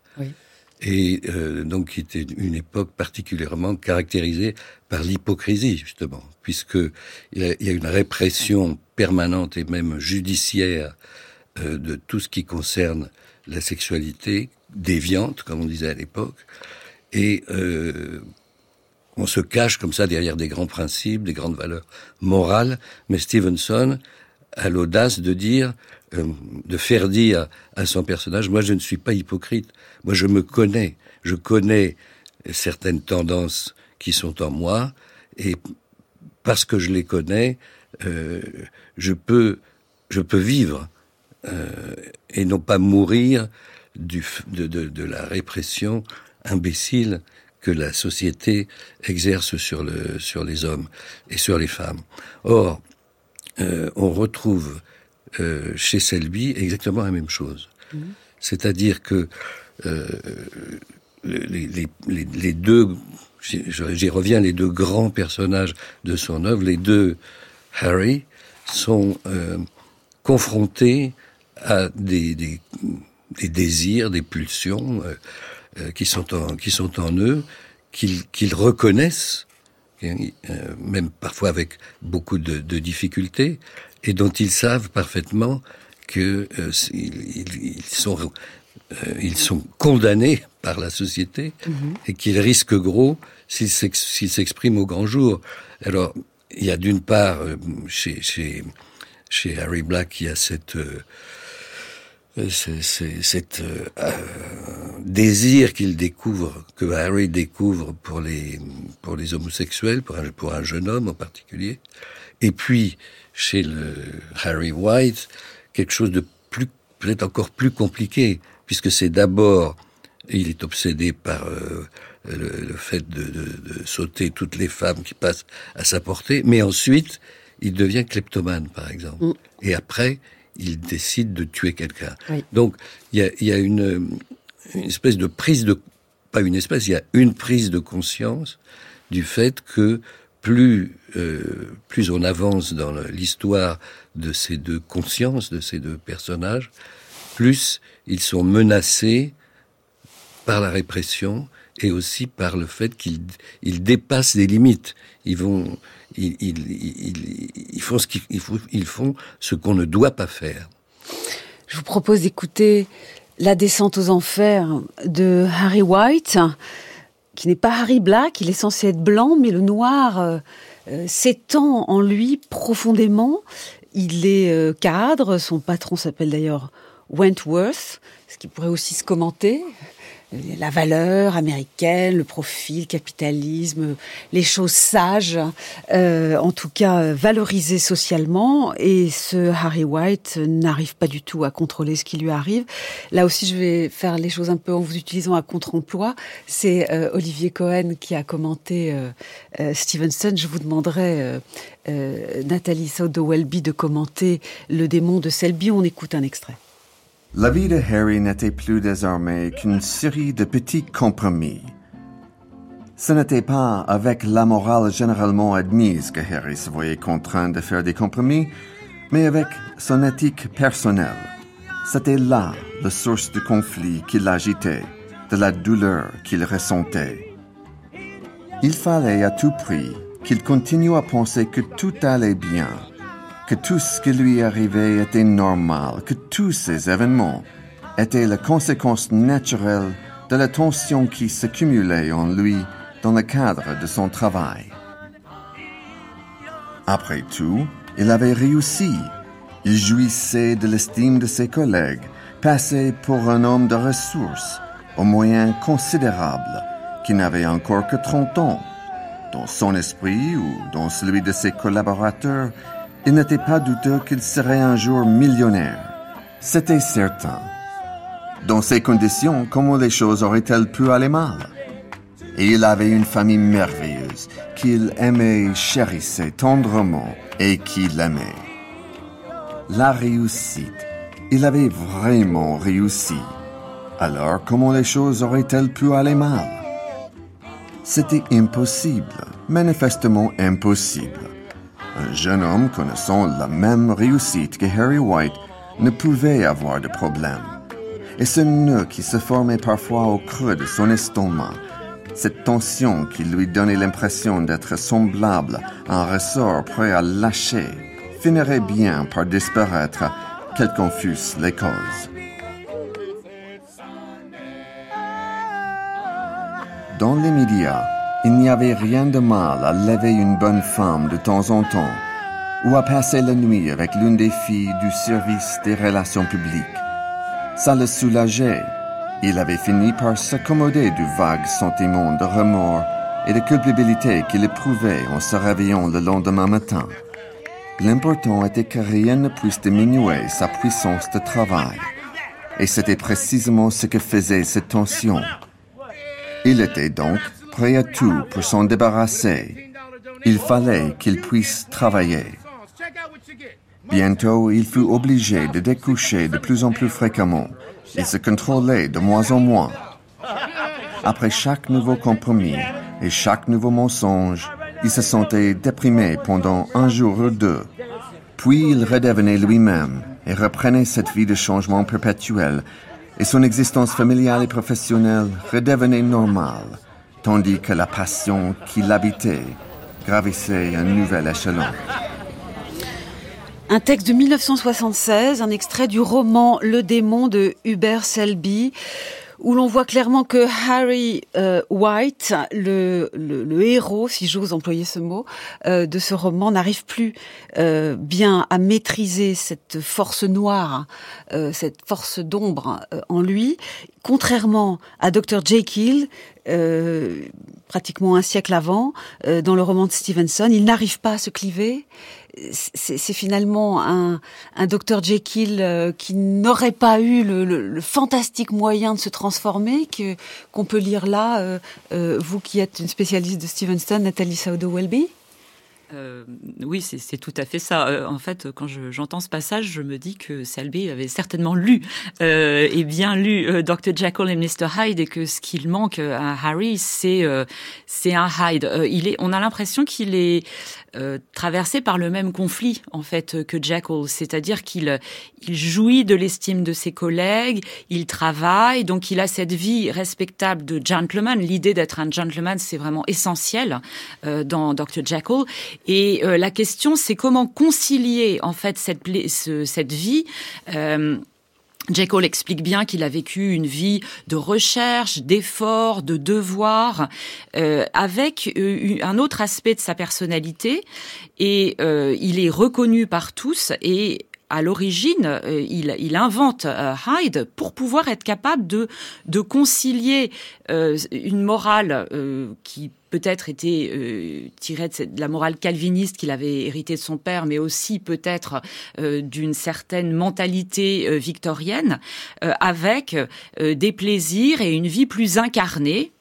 Et euh, donc, qui était une époque particulièrement caractérisée par l'hypocrisie, justement, puisque il y, a, une répression permanente et même judiciaire euh, de tout ce qui concerne la sexualité déviante, comme on disait à l'époque, et on se cache comme ça derrière des grands principes, des grandes valeurs morales. Mais Stevenson a l'audace de dire, euh, de faire dire à son personnage, moi je ne suis pas hypocrite, moi je me connais, je connais certaines tendances qui sont en moi, et parce que je les connais, euh, je peux, je peux vivre euh, et non pas mourir du, de, de, de, la répression imbécile que la société exerce sur, le, sur les hommes et sur les femmes. Or, euh, on retrouve euh, chez Selby exactement la même chose. Mmh. C'est-à-dire que euh, les, les, les, les, deux, j'y reviens, les deux grands personnages de son œuvre, les deux Harry, sont euh, confrontés à des, des, des, désirs, des pulsions euh, euh, qui, sont en, qui sont en eux, qu'ils reconnaissent, même parfois avec beaucoup de, de, difficultés, et dont ils savent parfaitement que euh, ils, sont euh, ils sont condamnés par la société -hmm. et qu'ils risquent gros s'ils s'expriment au grand jour. Alors, il y a d'une part, euh, chez, chez, chez Harry Black, il y a cette, euh, cette euh, désir qu'il découvre, que Harry découvre pour les, pour les homosexuels, pour un, pour un jeune homme en particulier. Et puis, chez le Harry White, quelque chose de plus, peut-être encore plus compliqué, puisque c'est d'abord, il est obsédé par euh, le, le, fait de, de, de, sauter toutes les femmes qui passent à sa portée, mais ensuite, il devient kleptomane, par exemple. Mm. Et après, il décide de tuer quelqu'un. Oui. Donc, il y a, y a une, une, espèce de prise de... Pas une espèce, il y a une prise de conscience du fait que plus, euh, plus on avance dans l'histoire de ces deux consciences, de ces deux personnages, plus ils sont menacés par la répression et aussi par le fait qu'ils ils dépassent des limites. Ils vont, ils, font ce qu'ils ils font ce qu'on ne doit pas faire. Je vous propose d'écouter La descente aux enfers de Harry White, qui n'est pas Harry Black, il est censé être blanc, mais le noir euh, euh, s'étend en lui profondément. Il est euh, cadre, son patron s'appelle d'ailleurs Wentworth, ce qui pourrait aussi se commenter la valeur américaine, le profil, le capitalisme, les choses sages, euh, en tout cas valorisées socialement. Et ce Harry White n'arrive pas du tout à contrôler ce qui lui arrive. Là aussi, je vais faire les choses un peu en vous utilisant un contre-emploi. C'est euh, Olivier Cohen qui a commenté euh, euh Stevenson. Je vous demanderai, euh, euh, Nathalie Saudo-Welby, de commenter Le démon de Selby. On écoute un extrait. La vie de Harry n'était plus désormais qu'une série de petits compromis. Ce n'était pas avec la morale généralement admise que Harry se voyait contraint de faire des compromis, mais avec son éthique personnelle. C'était là la source du conflit qui l'agitait, de la douleur qu'il ressentait. Il fallait à tout prix qu'il continue à penser que tout allait bien, que tout ce qui lui arrivait était normal, que tous ces événements étaient la conséquence naturelle de la tension qui s'accumulait en lui dans le cadre de son travail. Après tout, il avait réussi. Il jouissait de l'estime de ses collègues, passait pour un homme de ressources, aux moyens considérables, qui n'avait encore que 30 ans. Dans son esprit ou dans celui de ses collaborateurs, il n'était pas douteux qu'il serait un jour millionnaire. C'était certain. Dans ces conditions, comment les choses auraient-elles pu aller mal? Et il avait une famille merveilleuse qu'il aimait chérissait tendrement et qui l'aimait. La réussite. Il avait vraiment réussi. Alors, comment les choses auraient-elles pu aller mal? C'était impossible, manifestement impossible. Un jeune homme connaissant la même réussite que Harry White ne pouvait avoir de problème. Et ce nœud qui se formait parfois au creux de son estomac, cette tension qui lui donnait l'impression d'être semblable à un ressort prêt à lâcher, finirait bien par disparaître, quelles qu'en fussent les causes. Dans l'immédiat, il n'y avait rien de mal à lever une bonne femme de temps en temps, ou à passer la nuit avec l'une des filles du service des relations publiques. Ça le soulageait. Il avait fini par s'accommoder du vague sentiment de remords et de culpabilité qu'il éprouvait en se réveillant le lendemain matin. L'important était que rien ne puisse diminuer sa puissance de travail. Et c'était précisément ce que faisait cette tension. Il était donc prêt à tout pour s'en débarrasser. Il fallait qu'il puisse travailler. Bientôt, il fut obligé de découcher de plus en plus fréquemment. Il se contrôlait de moins en moins. Après chaque nouveau compromis et chaque nouveau mensonge, il se sentait déprimé pendant un jour ou deux. Puis il redevenait lui-même et reprenait cette vie de changement perpétuel, et son existence familiale et professionnelle redevenait normale, tandis que la passion qui l'habitait gravissait un nouvel échelon. Un texte de 1976, un extrait du roman Le démon de Hubert Selby où l'on voit clairement que Harry euh, White, le, héros, si j'ose employer ce mot, euh, de ce roman, n'arrive plus euh, bien à maîtriser cette force noire, cette force d'ombre en lui, contrairement à Dr. Jekyll, pratiquement un siècle avant, dans le roman de Stevenson, il n'arrive pas à se cliver c'est finalement un, un Dr Jekyll euh, qui n'aurait pas eu le, fantastique moyen de se transformer qu'on peut lire là, euh, euh, vous qui êtes une spécialiste de Stevenson, Nathalie Saudo-Welby euh, oui, c'est tout à fait ça. Euh, en fait, quand j'entends ce passage, je me dis que Selby avait certainement lu euh, et bien lu euh, Dr. Jekyll et Mr. Hyde et que ce qu'il manque à Harry, c'est c'est un Hyde. il est, on a l'impression qu'il est traversé par le même conflit en fait que Jekyll, c'est-à-dire qu'il il jouit de l'estime de ses collègues, il travaille, donc il a cette vie respectable de gentleman. L'idée d'être un gentleman, c'est vraiment essentiel dans Dr. Jekyll. Et euh, la question, c'est comment concilier en fait cette, cette vie. Euh, Jekyll explique bien qu'il a vécu une vie de recherche, d'effort, de devoir, euh, avec euh, un autre aspect de sa personnalité, et il est reconnu par tous et à l'origine, il, il, invente Hyde pour pouvoir être capable de, de concilier une morale qui peut-être été euh, tiré de, la morale calviniste qu'il avait hérité de son père, mais aussi peut-être euh, d'une certaine mentalité euh, victorienne, avec des plaisirs et une vie plus incarnée.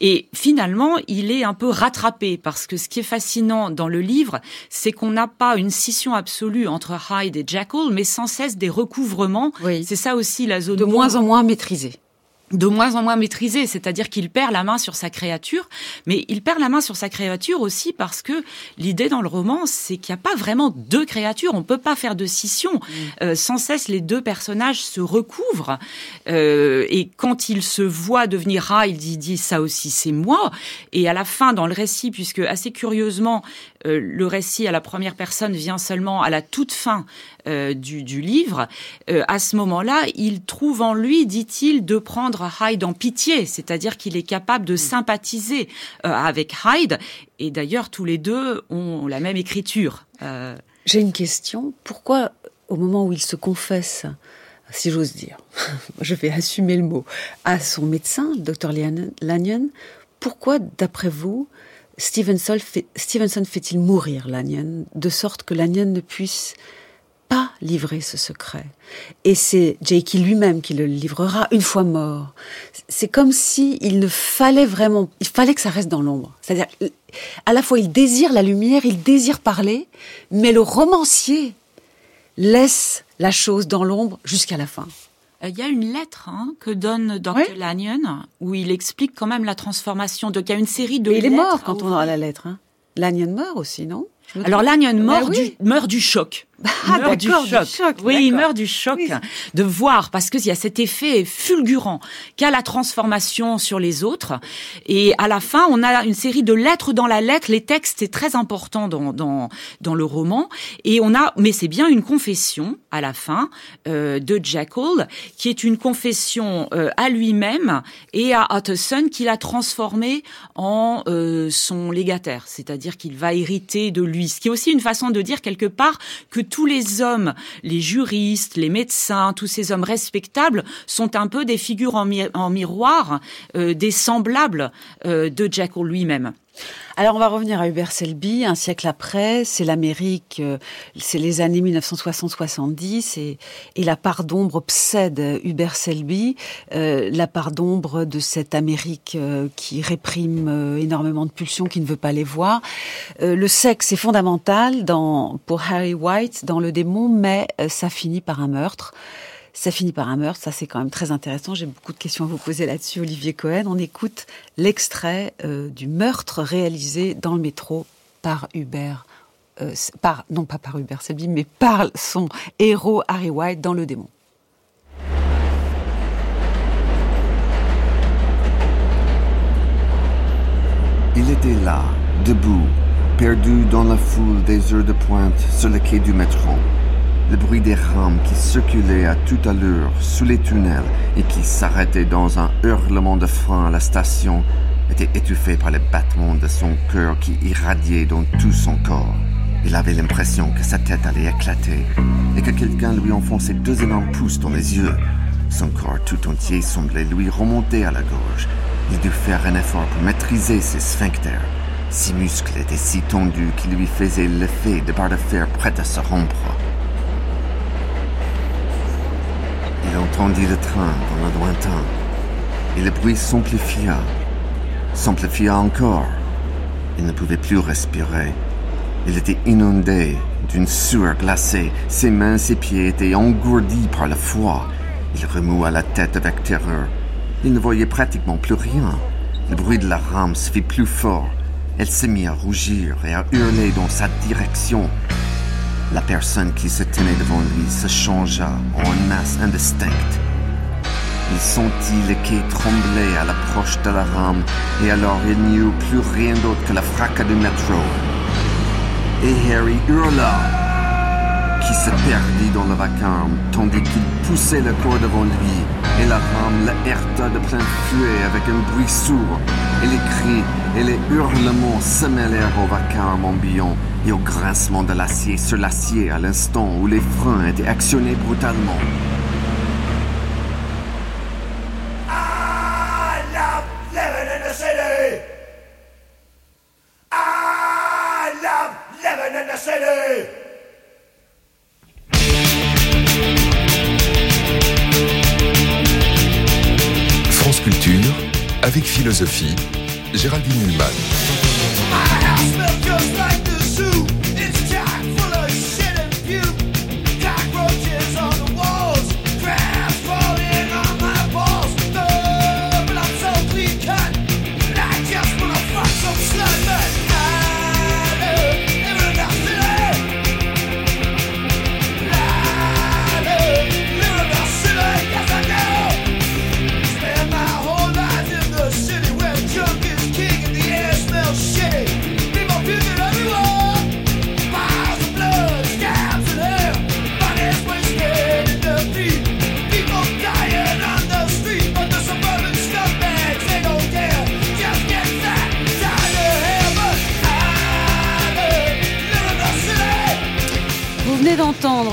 Et finalement, il est un peu rattrapé parce que ce qui est fascinant dans le livre, c'est qu'on n'a pas une scission absolue entre Hyde et Jekyll, mais sans cesse des recouvrements. C'est ça aussi la zone de moins en moins maîtrisée de moins en moins maîtrisé, c'est-à-dire qu'il perd la main sur sa créature, mais il perd la main sur sa créature aussi parce que l'idée dans le roman, c'est qu'il n'y a pas vraiment deux créatures, on peut pas faire de scission. Mm. Euh, sans cesse, les deux personnages se recouvrent, euh, et quand il se voit devenir rat, il dit, dit ça aussi c'est moi, et à la fin dans le récit, puisque assez curieusement, euh, le récit à la première personne vient seulement à la toute fin euh, du, du, livre, euh, à ce moment-là, il trouve en lui, dit-il, de prendre Hyde en pitié, c'est-à-dire qu'il est capable de mm. sympathiser avec Hyde. Et d'ailleurs, tous les deux ont la même écriture. J'ai une question. Pourquoi, au moment où il se confesse, si j'ose dire, je vais assumer le mot, à son médecin, le docteur Lanyon, pourquoi, d'après vous, Stevenson fait-il mourir Lanyon, de sorte que Lanyon ne puisse pas livrer ce secret? Et c'est Jakey lui-même qui le livrera une fois mort. C'est comme si il ne fallait vraiment, il fallait que ça reste dans l'ombre. C'est-à-dire, à la fois il désire la lumière, il désire parler, mais le romancier laisse la chose dans l'ombre jusqu'à la fin. Euh, il y a une lettre hein, que donne Dr. Lanyon où il explique quand même la transformation. Donc il y a une série de. il est mort quand on a la lettre. Hein. Lanyon meurt aussi, non? Alors Lanyon meurt, du, meurt du choc. Ah, meurt du choc. oui, il meurt du choc de voir parce qu'il y a cet effet fulgurant qu'a la transformation sur les autres. Et à la fin, on a une série de lettres dans la lettre. Les textes, c'est très important dans, dans, dans le roman. Et on a, mais c'est bien une confession à la fin euh, de Jekyll, qui est une confession euh, à lui-même et à Utterson qu'il a transformé en euh, son légataire. C'est-à-dire qu'il va hériter de lui. Ce qui est aussi une façon de dire quelque part que tous les hommes, les juristes, les médecins, tous ces hommes respectables sont un peu des figures en, miroir euh, des semblables euh, de Jekyll lui-même. Alors on va revenir à Hubert Selby, un siècle après, c'est l'Amérique, euh, c'est les années 1960-70 et, et, la part d'ombre obsède Hubert Selby, euh, la part d'ombre de cette Amérique euh, qui réprime énormément de pulsions, qui ne veut pas les voir. le sexe est fondamental dans, pour Harry White dans le démon, mais ça finit par un meurtre. Ça finit par un meurtre, ça c'est quand même très intéressant. J'ai beaucoup de questions à vous poser là-dessus, Olivier Cohen. On écoute l'extrait euh, du meurtre réalisé dans le métro par Hubert, euh, par, non pas par Hubert Selby, mais par son héros Harry White dans Le Démon. Il était là, debout, perdu dans la foule des heures de pointe sur le quai du métro. Le bruit des rames qui circulaient à toute allure sous les tunnels et qui s'arrêtaient dans un hurlement de frein à la station était étouffé par les battements de son cœur qui irradiait dans tout son corps. Il avait l'impression que sa tête allait éclater et que quelqu'un lui enfonçait deux énormes pouces dans les yeux. Son corps tout entier semblait lui remonter à la gorge. Il dut faire un effort pour maîtriser ses sphincters. Ses muscles étaient si tendus qu'il lui faisaient l'effet de barres de fer prêtes à se rompre. Il entendit le train dans le lointain, et le bruit s'amplifia, s'amplifia encore. Il ne pouvait plus respirer. Il était inondé d'une sueur glacée. Ses mains, ses pieds étaient engourdis par le froid. Il remoua la tête avec terreur. Il ne voyait pratiquement plus rien. Le bruit de la rame se fit plus fort. Elle se mit à rougir et à hurler dans sa direction. La personne qui se tenait devant lui se changea en masse indistincte. Il sentit le quai trembler à l'approche de la rame et alors il n'y eut plus rien d'autre que la fracas du métro. Et Harry hurla qui se perdit dans le vacarme, tandis qu'il poussait le corps devant lui, et la rame le heurta de plein fouet avec un bruit sourd, et les cris et les hurlements se mêlèrent au vacarme ambiant et au grincement de l'acier sur l'acier à l'instant où les freins étaient actionnés brutalement. avec philosophie, Géraldine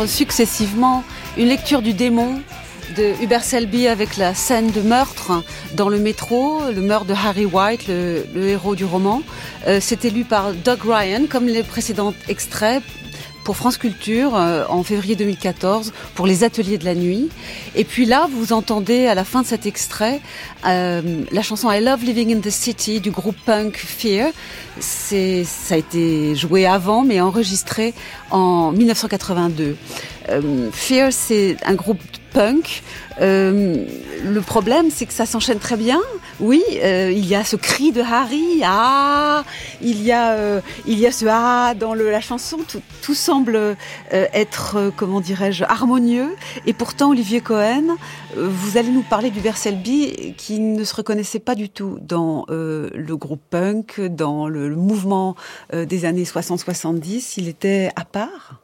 Successivement une lecture du démon de Hubert Selby avec la scène de meurtre dans le métro, le meurtre de Harry White, le, héros du roman. Euh, C'était lu par Doug Ryan, comme les précédents extraits pour France Culture euh, en février 2014 pour les ateliers de la nuit. Et puis là, vous entendez à la fin de cet extrait euh, la chanson I Love Living in the City du groupe punk Fear. C'est, ça a été joué avant, mais enregistré en 1982. Euh, Fear, c'est un groupe punk. Euh, le problème, c'est que ça s'enchaîne très bien. Oui, euh, il y a ce cri de Harry, ah, il y a, euh, il y a ce ah dans la chanson. Tout, semble être, comment dirais-je, harmonieux. Et pourtant, Olivier Cohen, vous allez nous parler du Selby qui ne se reconnaissait pas du tout dans le groupe punk, dans le, le mouvement des années 60-70. Il était à part?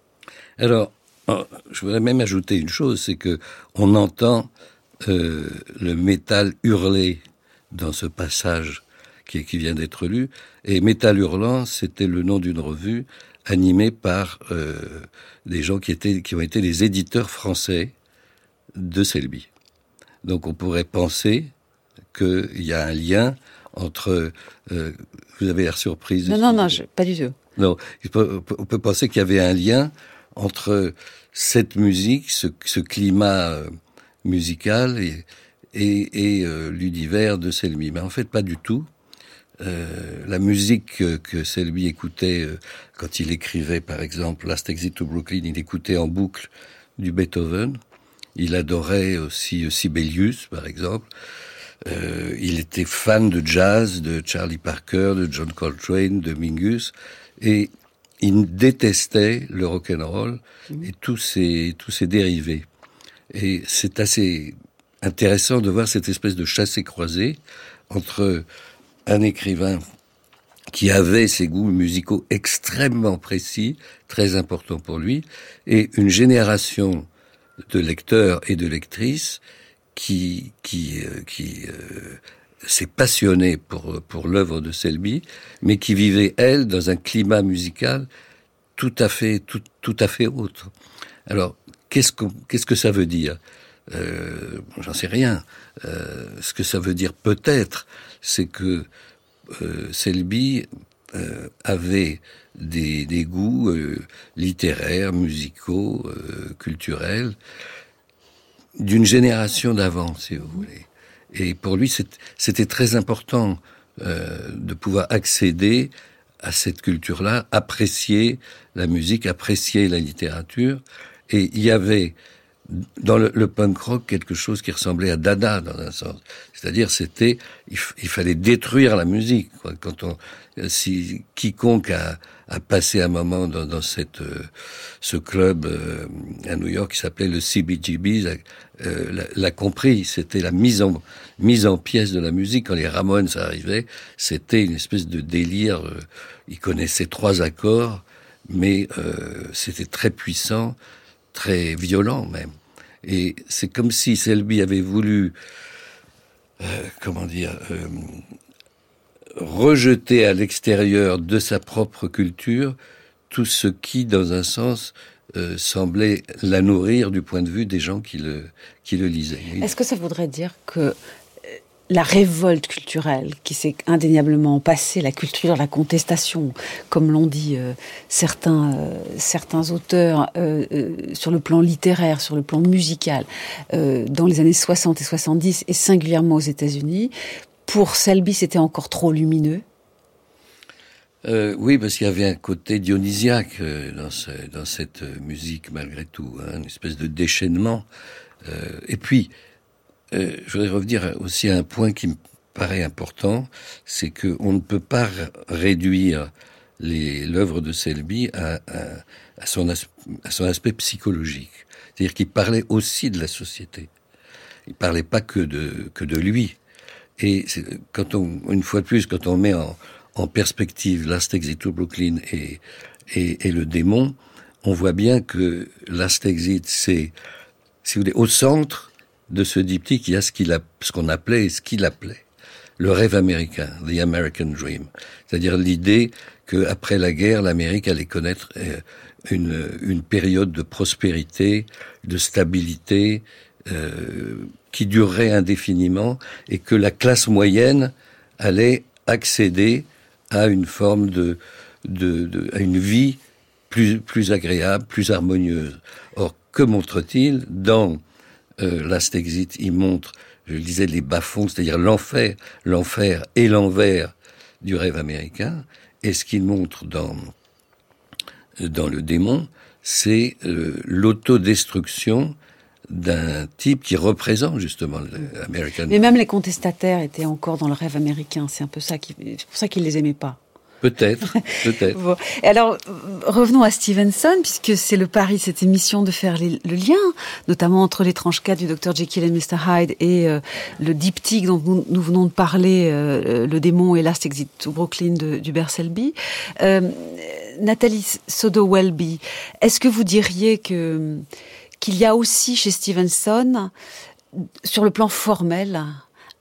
Alors, Oh, je voudrais même ajouter une chose, c'est que on entend euh, le métal hurler dans ce passage qui, qui vient d'être lu. Et Métal hurlant, c'était le nom d'une revue animée par euh, des gens qui étaient qui ont été les éditeurs français de Selby. Donc on pourrait penser qu'il y a un lien entre. Euh, vous avez l'air surprise. Non, non, non, je, pas du tout. Non, on peut penser qu'il y avait un lien entre cette musique, ce, climat euh, musical et, euh, l'univers de Selby. Mais en fait, pas du tout. Euh, la musique que, que Selby écoutait quand il écrivait, par exemple, Last Exit to Brooklyn, il écoutait en boucle du Beethoven. Il adorait aussi Sibelius, par exemple. Il était fan de jazz, de Charlie Parker, de John Coltrane, de Mingus. Et il détestait le rock'n'roll et tous ses, tous ses dérivés. Et c'est assez intéressant de voir cette espèce de chassé-croisé entre un écrivain qui avait ses goûts musicaux extrêmement précis, très importants pour lui, et une génération de lecteurs et de lectrices qui, qui, euh, qui euh, s'est passionnée pour, pour l'œuvre de Selby, mais qui vivait, elle, dans un climat musical tout à fait, tout, tout à fait autre. Alors, qu'est-ce que, qu'est-ce que ça veut dire? Euh, J'en sais rien. Euh, ce que ça veut dire peut-être, c'est que euh, Selby euh, avait des, des goûts euh, littéraires, musicaux, euh, culturels, d'une génération d'avant, si vous voulez. Et pour lui, c'était très important euh, de pouvoir accéder à cette culture-là, apprécier la musique, apprécier la littérature. Et il y avait dans le, le, punk rock quelque chose qui ressemblait à Dada dans un sens. C'est-à-dire, c'était, il, il, fallait détruire la musique. Quoi. Quand on, si quiconque a, a passé un moment dans, dans cette, euh, ce club euh, à New York qui s'appelait le CBGB, euh, l'a compris. C'était la mise en mise en pièce de la musique. Quand les Ramones arrivaient, c'était une espèce de délire. Euh, ils connaissaient trois accords, mais euh, c'était très puissant, très violent même. Et c'est comme si Selby avait voulu, euh, comment dire, rejeter à l'extérieur de sa propre culture tout ce qui, dans un sens, euh, semblait la nourrir du point de vue des gens qui le, qui lisaient. Est-ce que ça voudrait dire que la révolte culturelle qui s'est indéniablement passée, la culture, la contestation, comme l'ont dit euh, certains, euh, auteurs euh, euh, sur le plan littéraire, sur le plan musical, euh, dans les années 60 et 70, et singulièrement aux États-Unis, pour Selby, c'était encore trop lumineux? Euh, oui, parce qu'il y avait un côté dionysiaque euh, dans, ce, dans cette musique, malgré tout, hein, une espèce de déchaînement. Euh, et puis, euh, je voudrais revenir aussi à un point qui me paraît important, c'est qu'on ne peut pas réduire l'œuvre de Selby à, son aspect psychologique. C'est-à-dire qu'il parlait aussi de la société. Il parlait pas que que de lui. Et quand on, une fois de plus, quand on met en, perspective Last Exit to Brooklyn et, et, le démon, on voit bien que Last Exit, c'est, si vous voulez, au centre de ce diptyque, il y a ce a, ce qu'on appelait et ce qu'il appelait le rêve américain, the American Dream, c'est-à-dire l'idée que après la guerre, l'Amérique allait connaître euh, une, une période de prospérité, de stabilité euh, qui durerait indéfiniment et que la classe moyenne allait accéder à une forme de, de, de à une vie plus, plus agréable, plus harmonieuse. Or, que montre-t-il dans euh, Last Exit Il montre, je le disais, les bas-fonds, c'est-à-dire l'enfer, l'enfer et l'envers du rêve américain. Et ce qu'il montre dans dans le démon, c'est euh, l'autodestruction d'un type qui représente justement l'American. Mais même les contestataires étaient encore dans le rêve américain. C'est un peu ça qui, c'est pour ça qu'ils les aimaient pas. Peut-être, peut-être. bon. Et alors, revenons à Stevenson, puisque c'est le pari de cette émission de faire le lien, notamment entre l'étrange cas du Dr Jekyll et Mr Hyde et euh, le diptyque dont nous, venons de parler, euh, le démon et Last Exit to Brooklyn de, du Selby. Euh, Nathalie Sodo-Welby, est-ce que vous diriez que qu'il y a aussi chez Stevenson, sur le plan formel,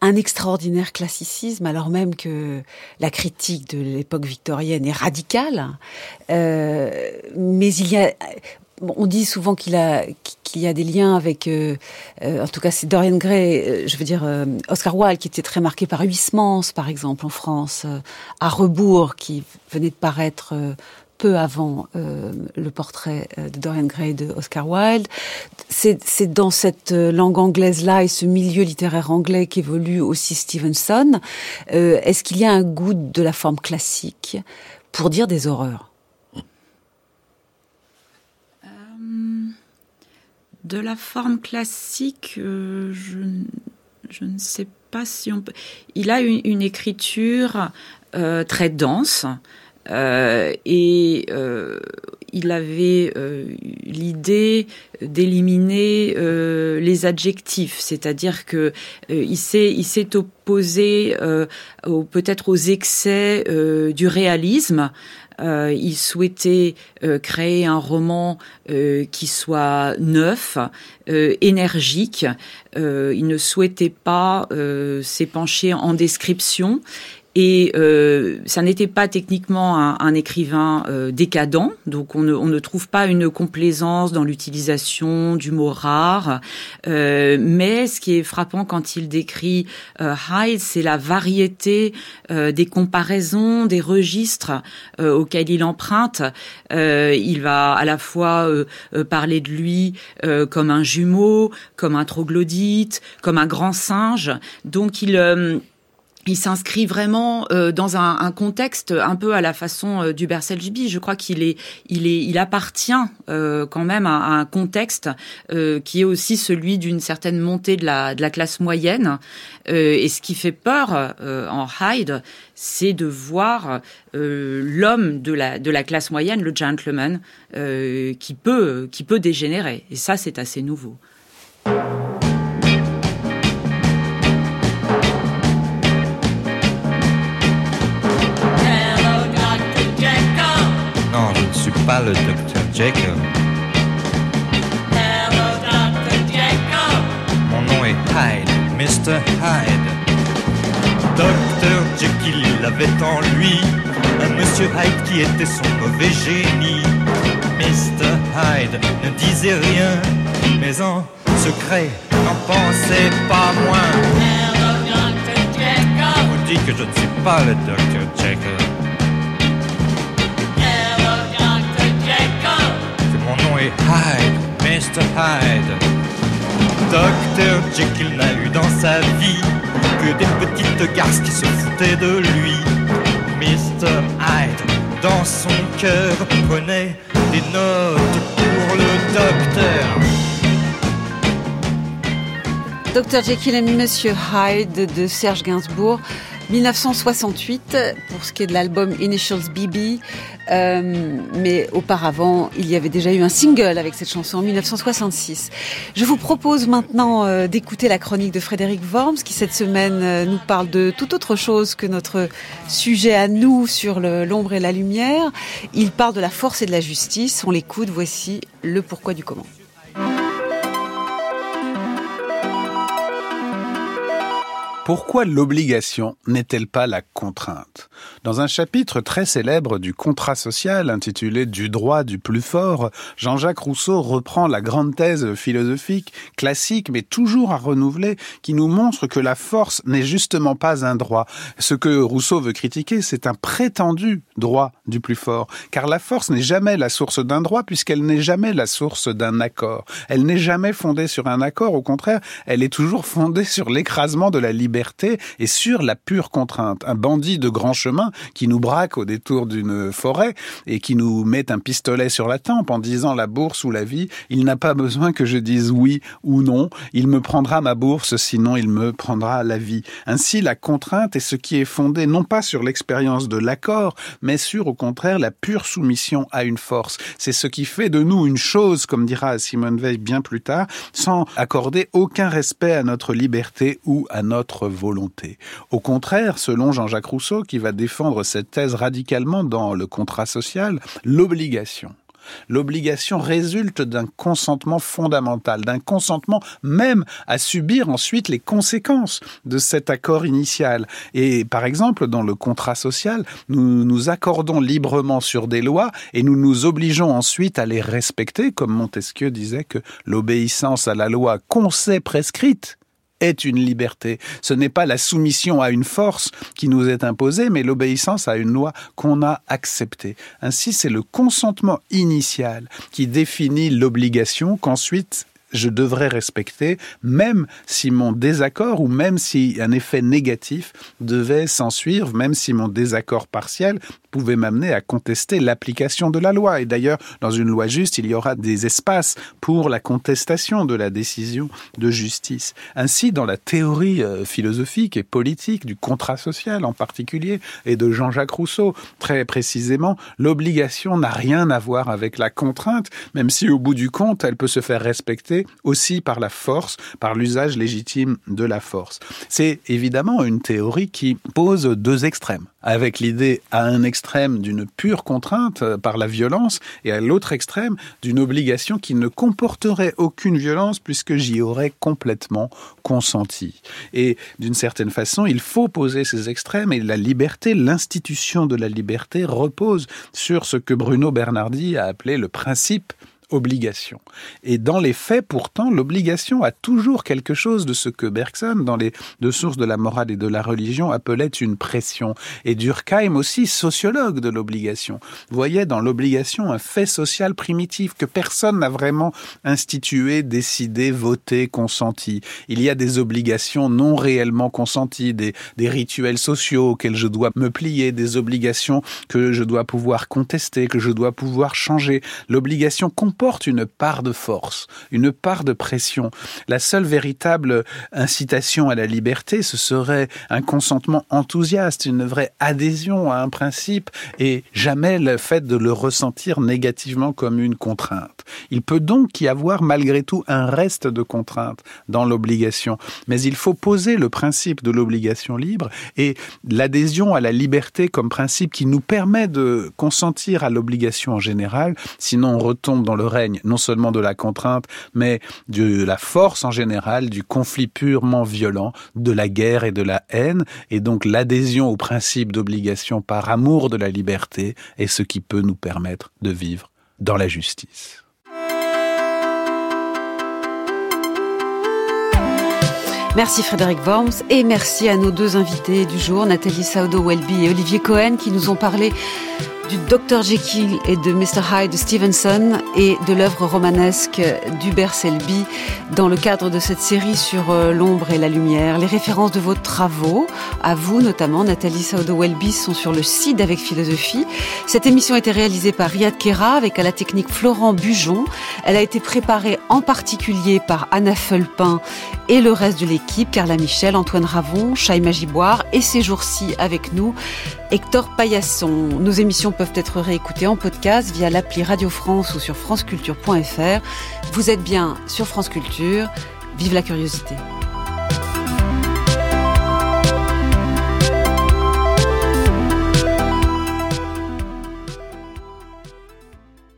un extraordinaire classicisme, alors même que la critique de l'époque victorienne est radicale. Euh, mais il y a, on dit souvent qu'il a qu'il y a des liens avec, euh, euh, en tout cas c'est Dorian Gray, je veux dire Oscar Wilde qui était très marqué par Huysmans par exemple en France, à rebours qui venait de paraître peu avant euh, le portrait euh, de Dorian Gray de Oscar Wilde. C'est dans cette euh, langue anglaise-là et ce milieu littéraire anglais qu'évolue aussi Stevenson. Est-ce qu'il y a un goût de la forme classique pour dire des horreurs? De la forme classique, je, ne sais pas si on peut. Il a une écriture très dense. Euh, et euh, il avait euh, l'idée d'éliminer les adjectifs, c'est-à-dire que il s'est il s'est opposé peut-être aux excès du réalisme. il souhaitait créer un roman qui soit neuf, énergique. il ne souhaitait pas s'épancher en description et euh, ça n'était pas techniquement un, un écrivain euh, décadent, donc on ne, on ne, trouve pas une complaisance dans l'utilisation du mot rare. Euh, mais ce qui est frappant quand il décrit euh, Hyde, c'est la variété euh, des comparaisons, des registres euh, auxquels il emprunte. il va à la fois parler de lui comme un jumeau, comme un troglodyte, comme un grand singe. Donc il il s'inscrit vraiment euh, dans un, un, contexte un peu à la façon euh, du Berselby. Je crois qu'il est, il est, il appartient euh, quand même à, un contexte euh, qui est aussi celui d'une certaine montée de la, de la classe moyenne. Euh, et ce qui fait peur en Hyde, c'est de voir l'homme de la, de la classe moyenne, le gentleman, qui peut, qui peut dégénérer. Et ça, c'est assez nouveau. Pas le Dr. Jekyll. Hello, Dr. Jekyll. Mon nom est Hyde, Mr. Hyde. Dr. Jekyll, il avait en lui un Monsieur Hyde qui était son mauvais génie. Mr. Hyde ne disait rien, mais en secret n'en pensait pas moins. Hello, Dr. Jekyll. vous dit que je ne suis pas le Dr. Jekyll. Hyde, Mr. Hyde. Dr. Jekyll n'a eu dans sa vie que des petites garces qui se foutaient de lui. Mr. Hyde, dans son cœur, prenait des notes pour le docteur. Dr. Jekyll et Monsieur Hyde de Serge Gainsbourg. 1968 pour ce qui est de l'album Initials BB, euh, mais auparavant il y avait déjà eu un single avec cette chanson en 1966. Je vous propose maintenant euh, d'écouter la chronique de Frédéric Worms qui cette semaine euh, nous parle de tout autre chose que notre sujet à nous sur l'ombre et la lumière. Il parle de la force et de la justice. On l'écoute, voici le pourquoi du comment. Pourquoi l'obligation n'est-elle pas la contrainte? Dans un chapitre très célèbre du contrat social intitulé Du droit du plus fort, Jean-Jacques Rousseau reprend la grande thèse philosophique, classique mais toujours à renouveler, qui nous montre que la force n'est justement pas un droit. Ce que Rousseau veut critiquer, c'est un prétendu droit du plus fort, car la force n'est jamais la source d'un droit puisqu'elle n'est jamais la source d'un accord. Elle n'est jamais fondée sur un accord, au contraire, elle est toujours fondée sur l'écrasement de la liberté liberté et sur la pure contrainte. Un bandit de grand chemin qui nous braque au détour d'une forêt et qui nous met un pistolet sur la tempe en disant la bourse ou la vie, il n'a pas besoin que je dise oui ou non, il me prendra ma bourse, sinon il me prendra la vie. Ainsi, la contrainte est ce qui est fondé non pas sur l'expérience de l'accord, mais sur au contraire la pure soumission à une force. C'est ce qui fait de nous une chose, comme dira Simone Veil bien plus tard, sans accorder aucun respect à notre liberté ou à notre volonté. Au contraire, selon Jean-Jacques Rousseau, qui va défendre cette thèse radicalement dans le contrat social, l'obligation L'obligation résulte d'un consentement fondamental, d'un consentement même à subir ensuite les conséquences de cet accord initial. Et par exemple, dans le contrat social, nous nous accordons librement sur des lois et nous nous obligeons ensuite à les respecter, comme Montesquieu disait que l'obéissance à la loi qu'on sait prescrite est une liberté. Ce n'est pas la soumission à une force qui nous est imposée, mais l'obéissance à une loi qu'on a acceptée. Ainsi, c'est le consentement initial qui définit l'obligation qu'ensuite je devrais respecter, même si mon désaccord ou même si un effet négatif devait s'en suivre, même si mon désaccord partiel pouvait m'amener à contester l'application de la loi. Et d'ailleurs, dans une loi juste, il y aura des espaces pour la contestation de la décision de justice. Ainsi, dans la théorie euh, philosophique et politique du contrat social en particulier, et de Jean-Jacques Rousseau, très précisément, l'obligation n'a rien à voir avec la contrainte, même si au bout du compte, elle peut se faire respecter aussi par la force, par l'usage légitime de la force. C'est évidemment une théorie qui pose deux extrêmes, avec l'idée à un extrême d'une pure contrainte euh, par la violence et à l'autre extrême d'une obligation qui ne comporterait aucune violence puisque j'y aurais complètement consenti. Et d'une certaine façon, il faut poser ces extrêmes et la liberté, l'institution de la liberté repose sur ce que Bruno Bernardi a appelé le principe obligation. Et dans les faits, pourtant, l'obligation a toujours quelque chose de ce que Bergson, dans les deux sources de la morale et de la religion, appelait une pression. Et Durkheim aussi, sociologue de l'obligation, voyait dans l'obligation un fait social primitif que personne n'a vraiment institué, décidé, voté, consenti. Il y a des obligations non réellement consenties, des, des rituels sociaux auxquels je dois me plier, des obligations que je dois pouvoir contester, que je dois pouvoir changer. L'obligation porte une part de force, une part de pression. La seule véritable incitation à la liberté, ce serait un consentement enthousiaste, une vraie adhésion à un principe et jamais le fait de le ressentir négativement comme une contrainte. Il peut donc y avoir malgré tout un reste de contrainte dans l'obligation, mais il faut poser le principe de l'obligation libre et l'adhésion à la liberté comme principe qui nous permet de consentir à l'obligation en général, sinon on retombe dans le règne non seulement de la contrainte, mais de la force en général, du conflit purement violent, de la guerre et de la haine, et donc l'adhésion au principe d'obligation par amour de la liberté est ce qui peut nous permettre de vivre dans la justice. Merci Frédéric Worms et merci à nos deux invités du jour, Nathalie Saudo-Welby et Olivier Cohen, qui nous ont parlé du Dr Jekyll et de Mr Hyde de Stevenson et de l'œuvre romanesque d'Hubert Selby dans le cadre de cette série sur euh, l'ombre et la lumière. Les références de vos travaux, à vous notamment, Nathalie Saudo-Welby, sont sur le site avec philosophie. Cette émission a été réalisée par Riyad Kera avec à la technique Florent Bujon. Elle a été préparée en particulier par Anna Fulpin et le reste de l'équipe, Carla Michel, Antoine Ravon, Chaïma Giboire et ces jours-ci avec nous, Hector Paillasson. Nos émissions peuvent être réécoutées en podcast via l'appli Radio France ou sur franceculture.fr. Vous êtes bien sur France Culture. Vive la curiosité.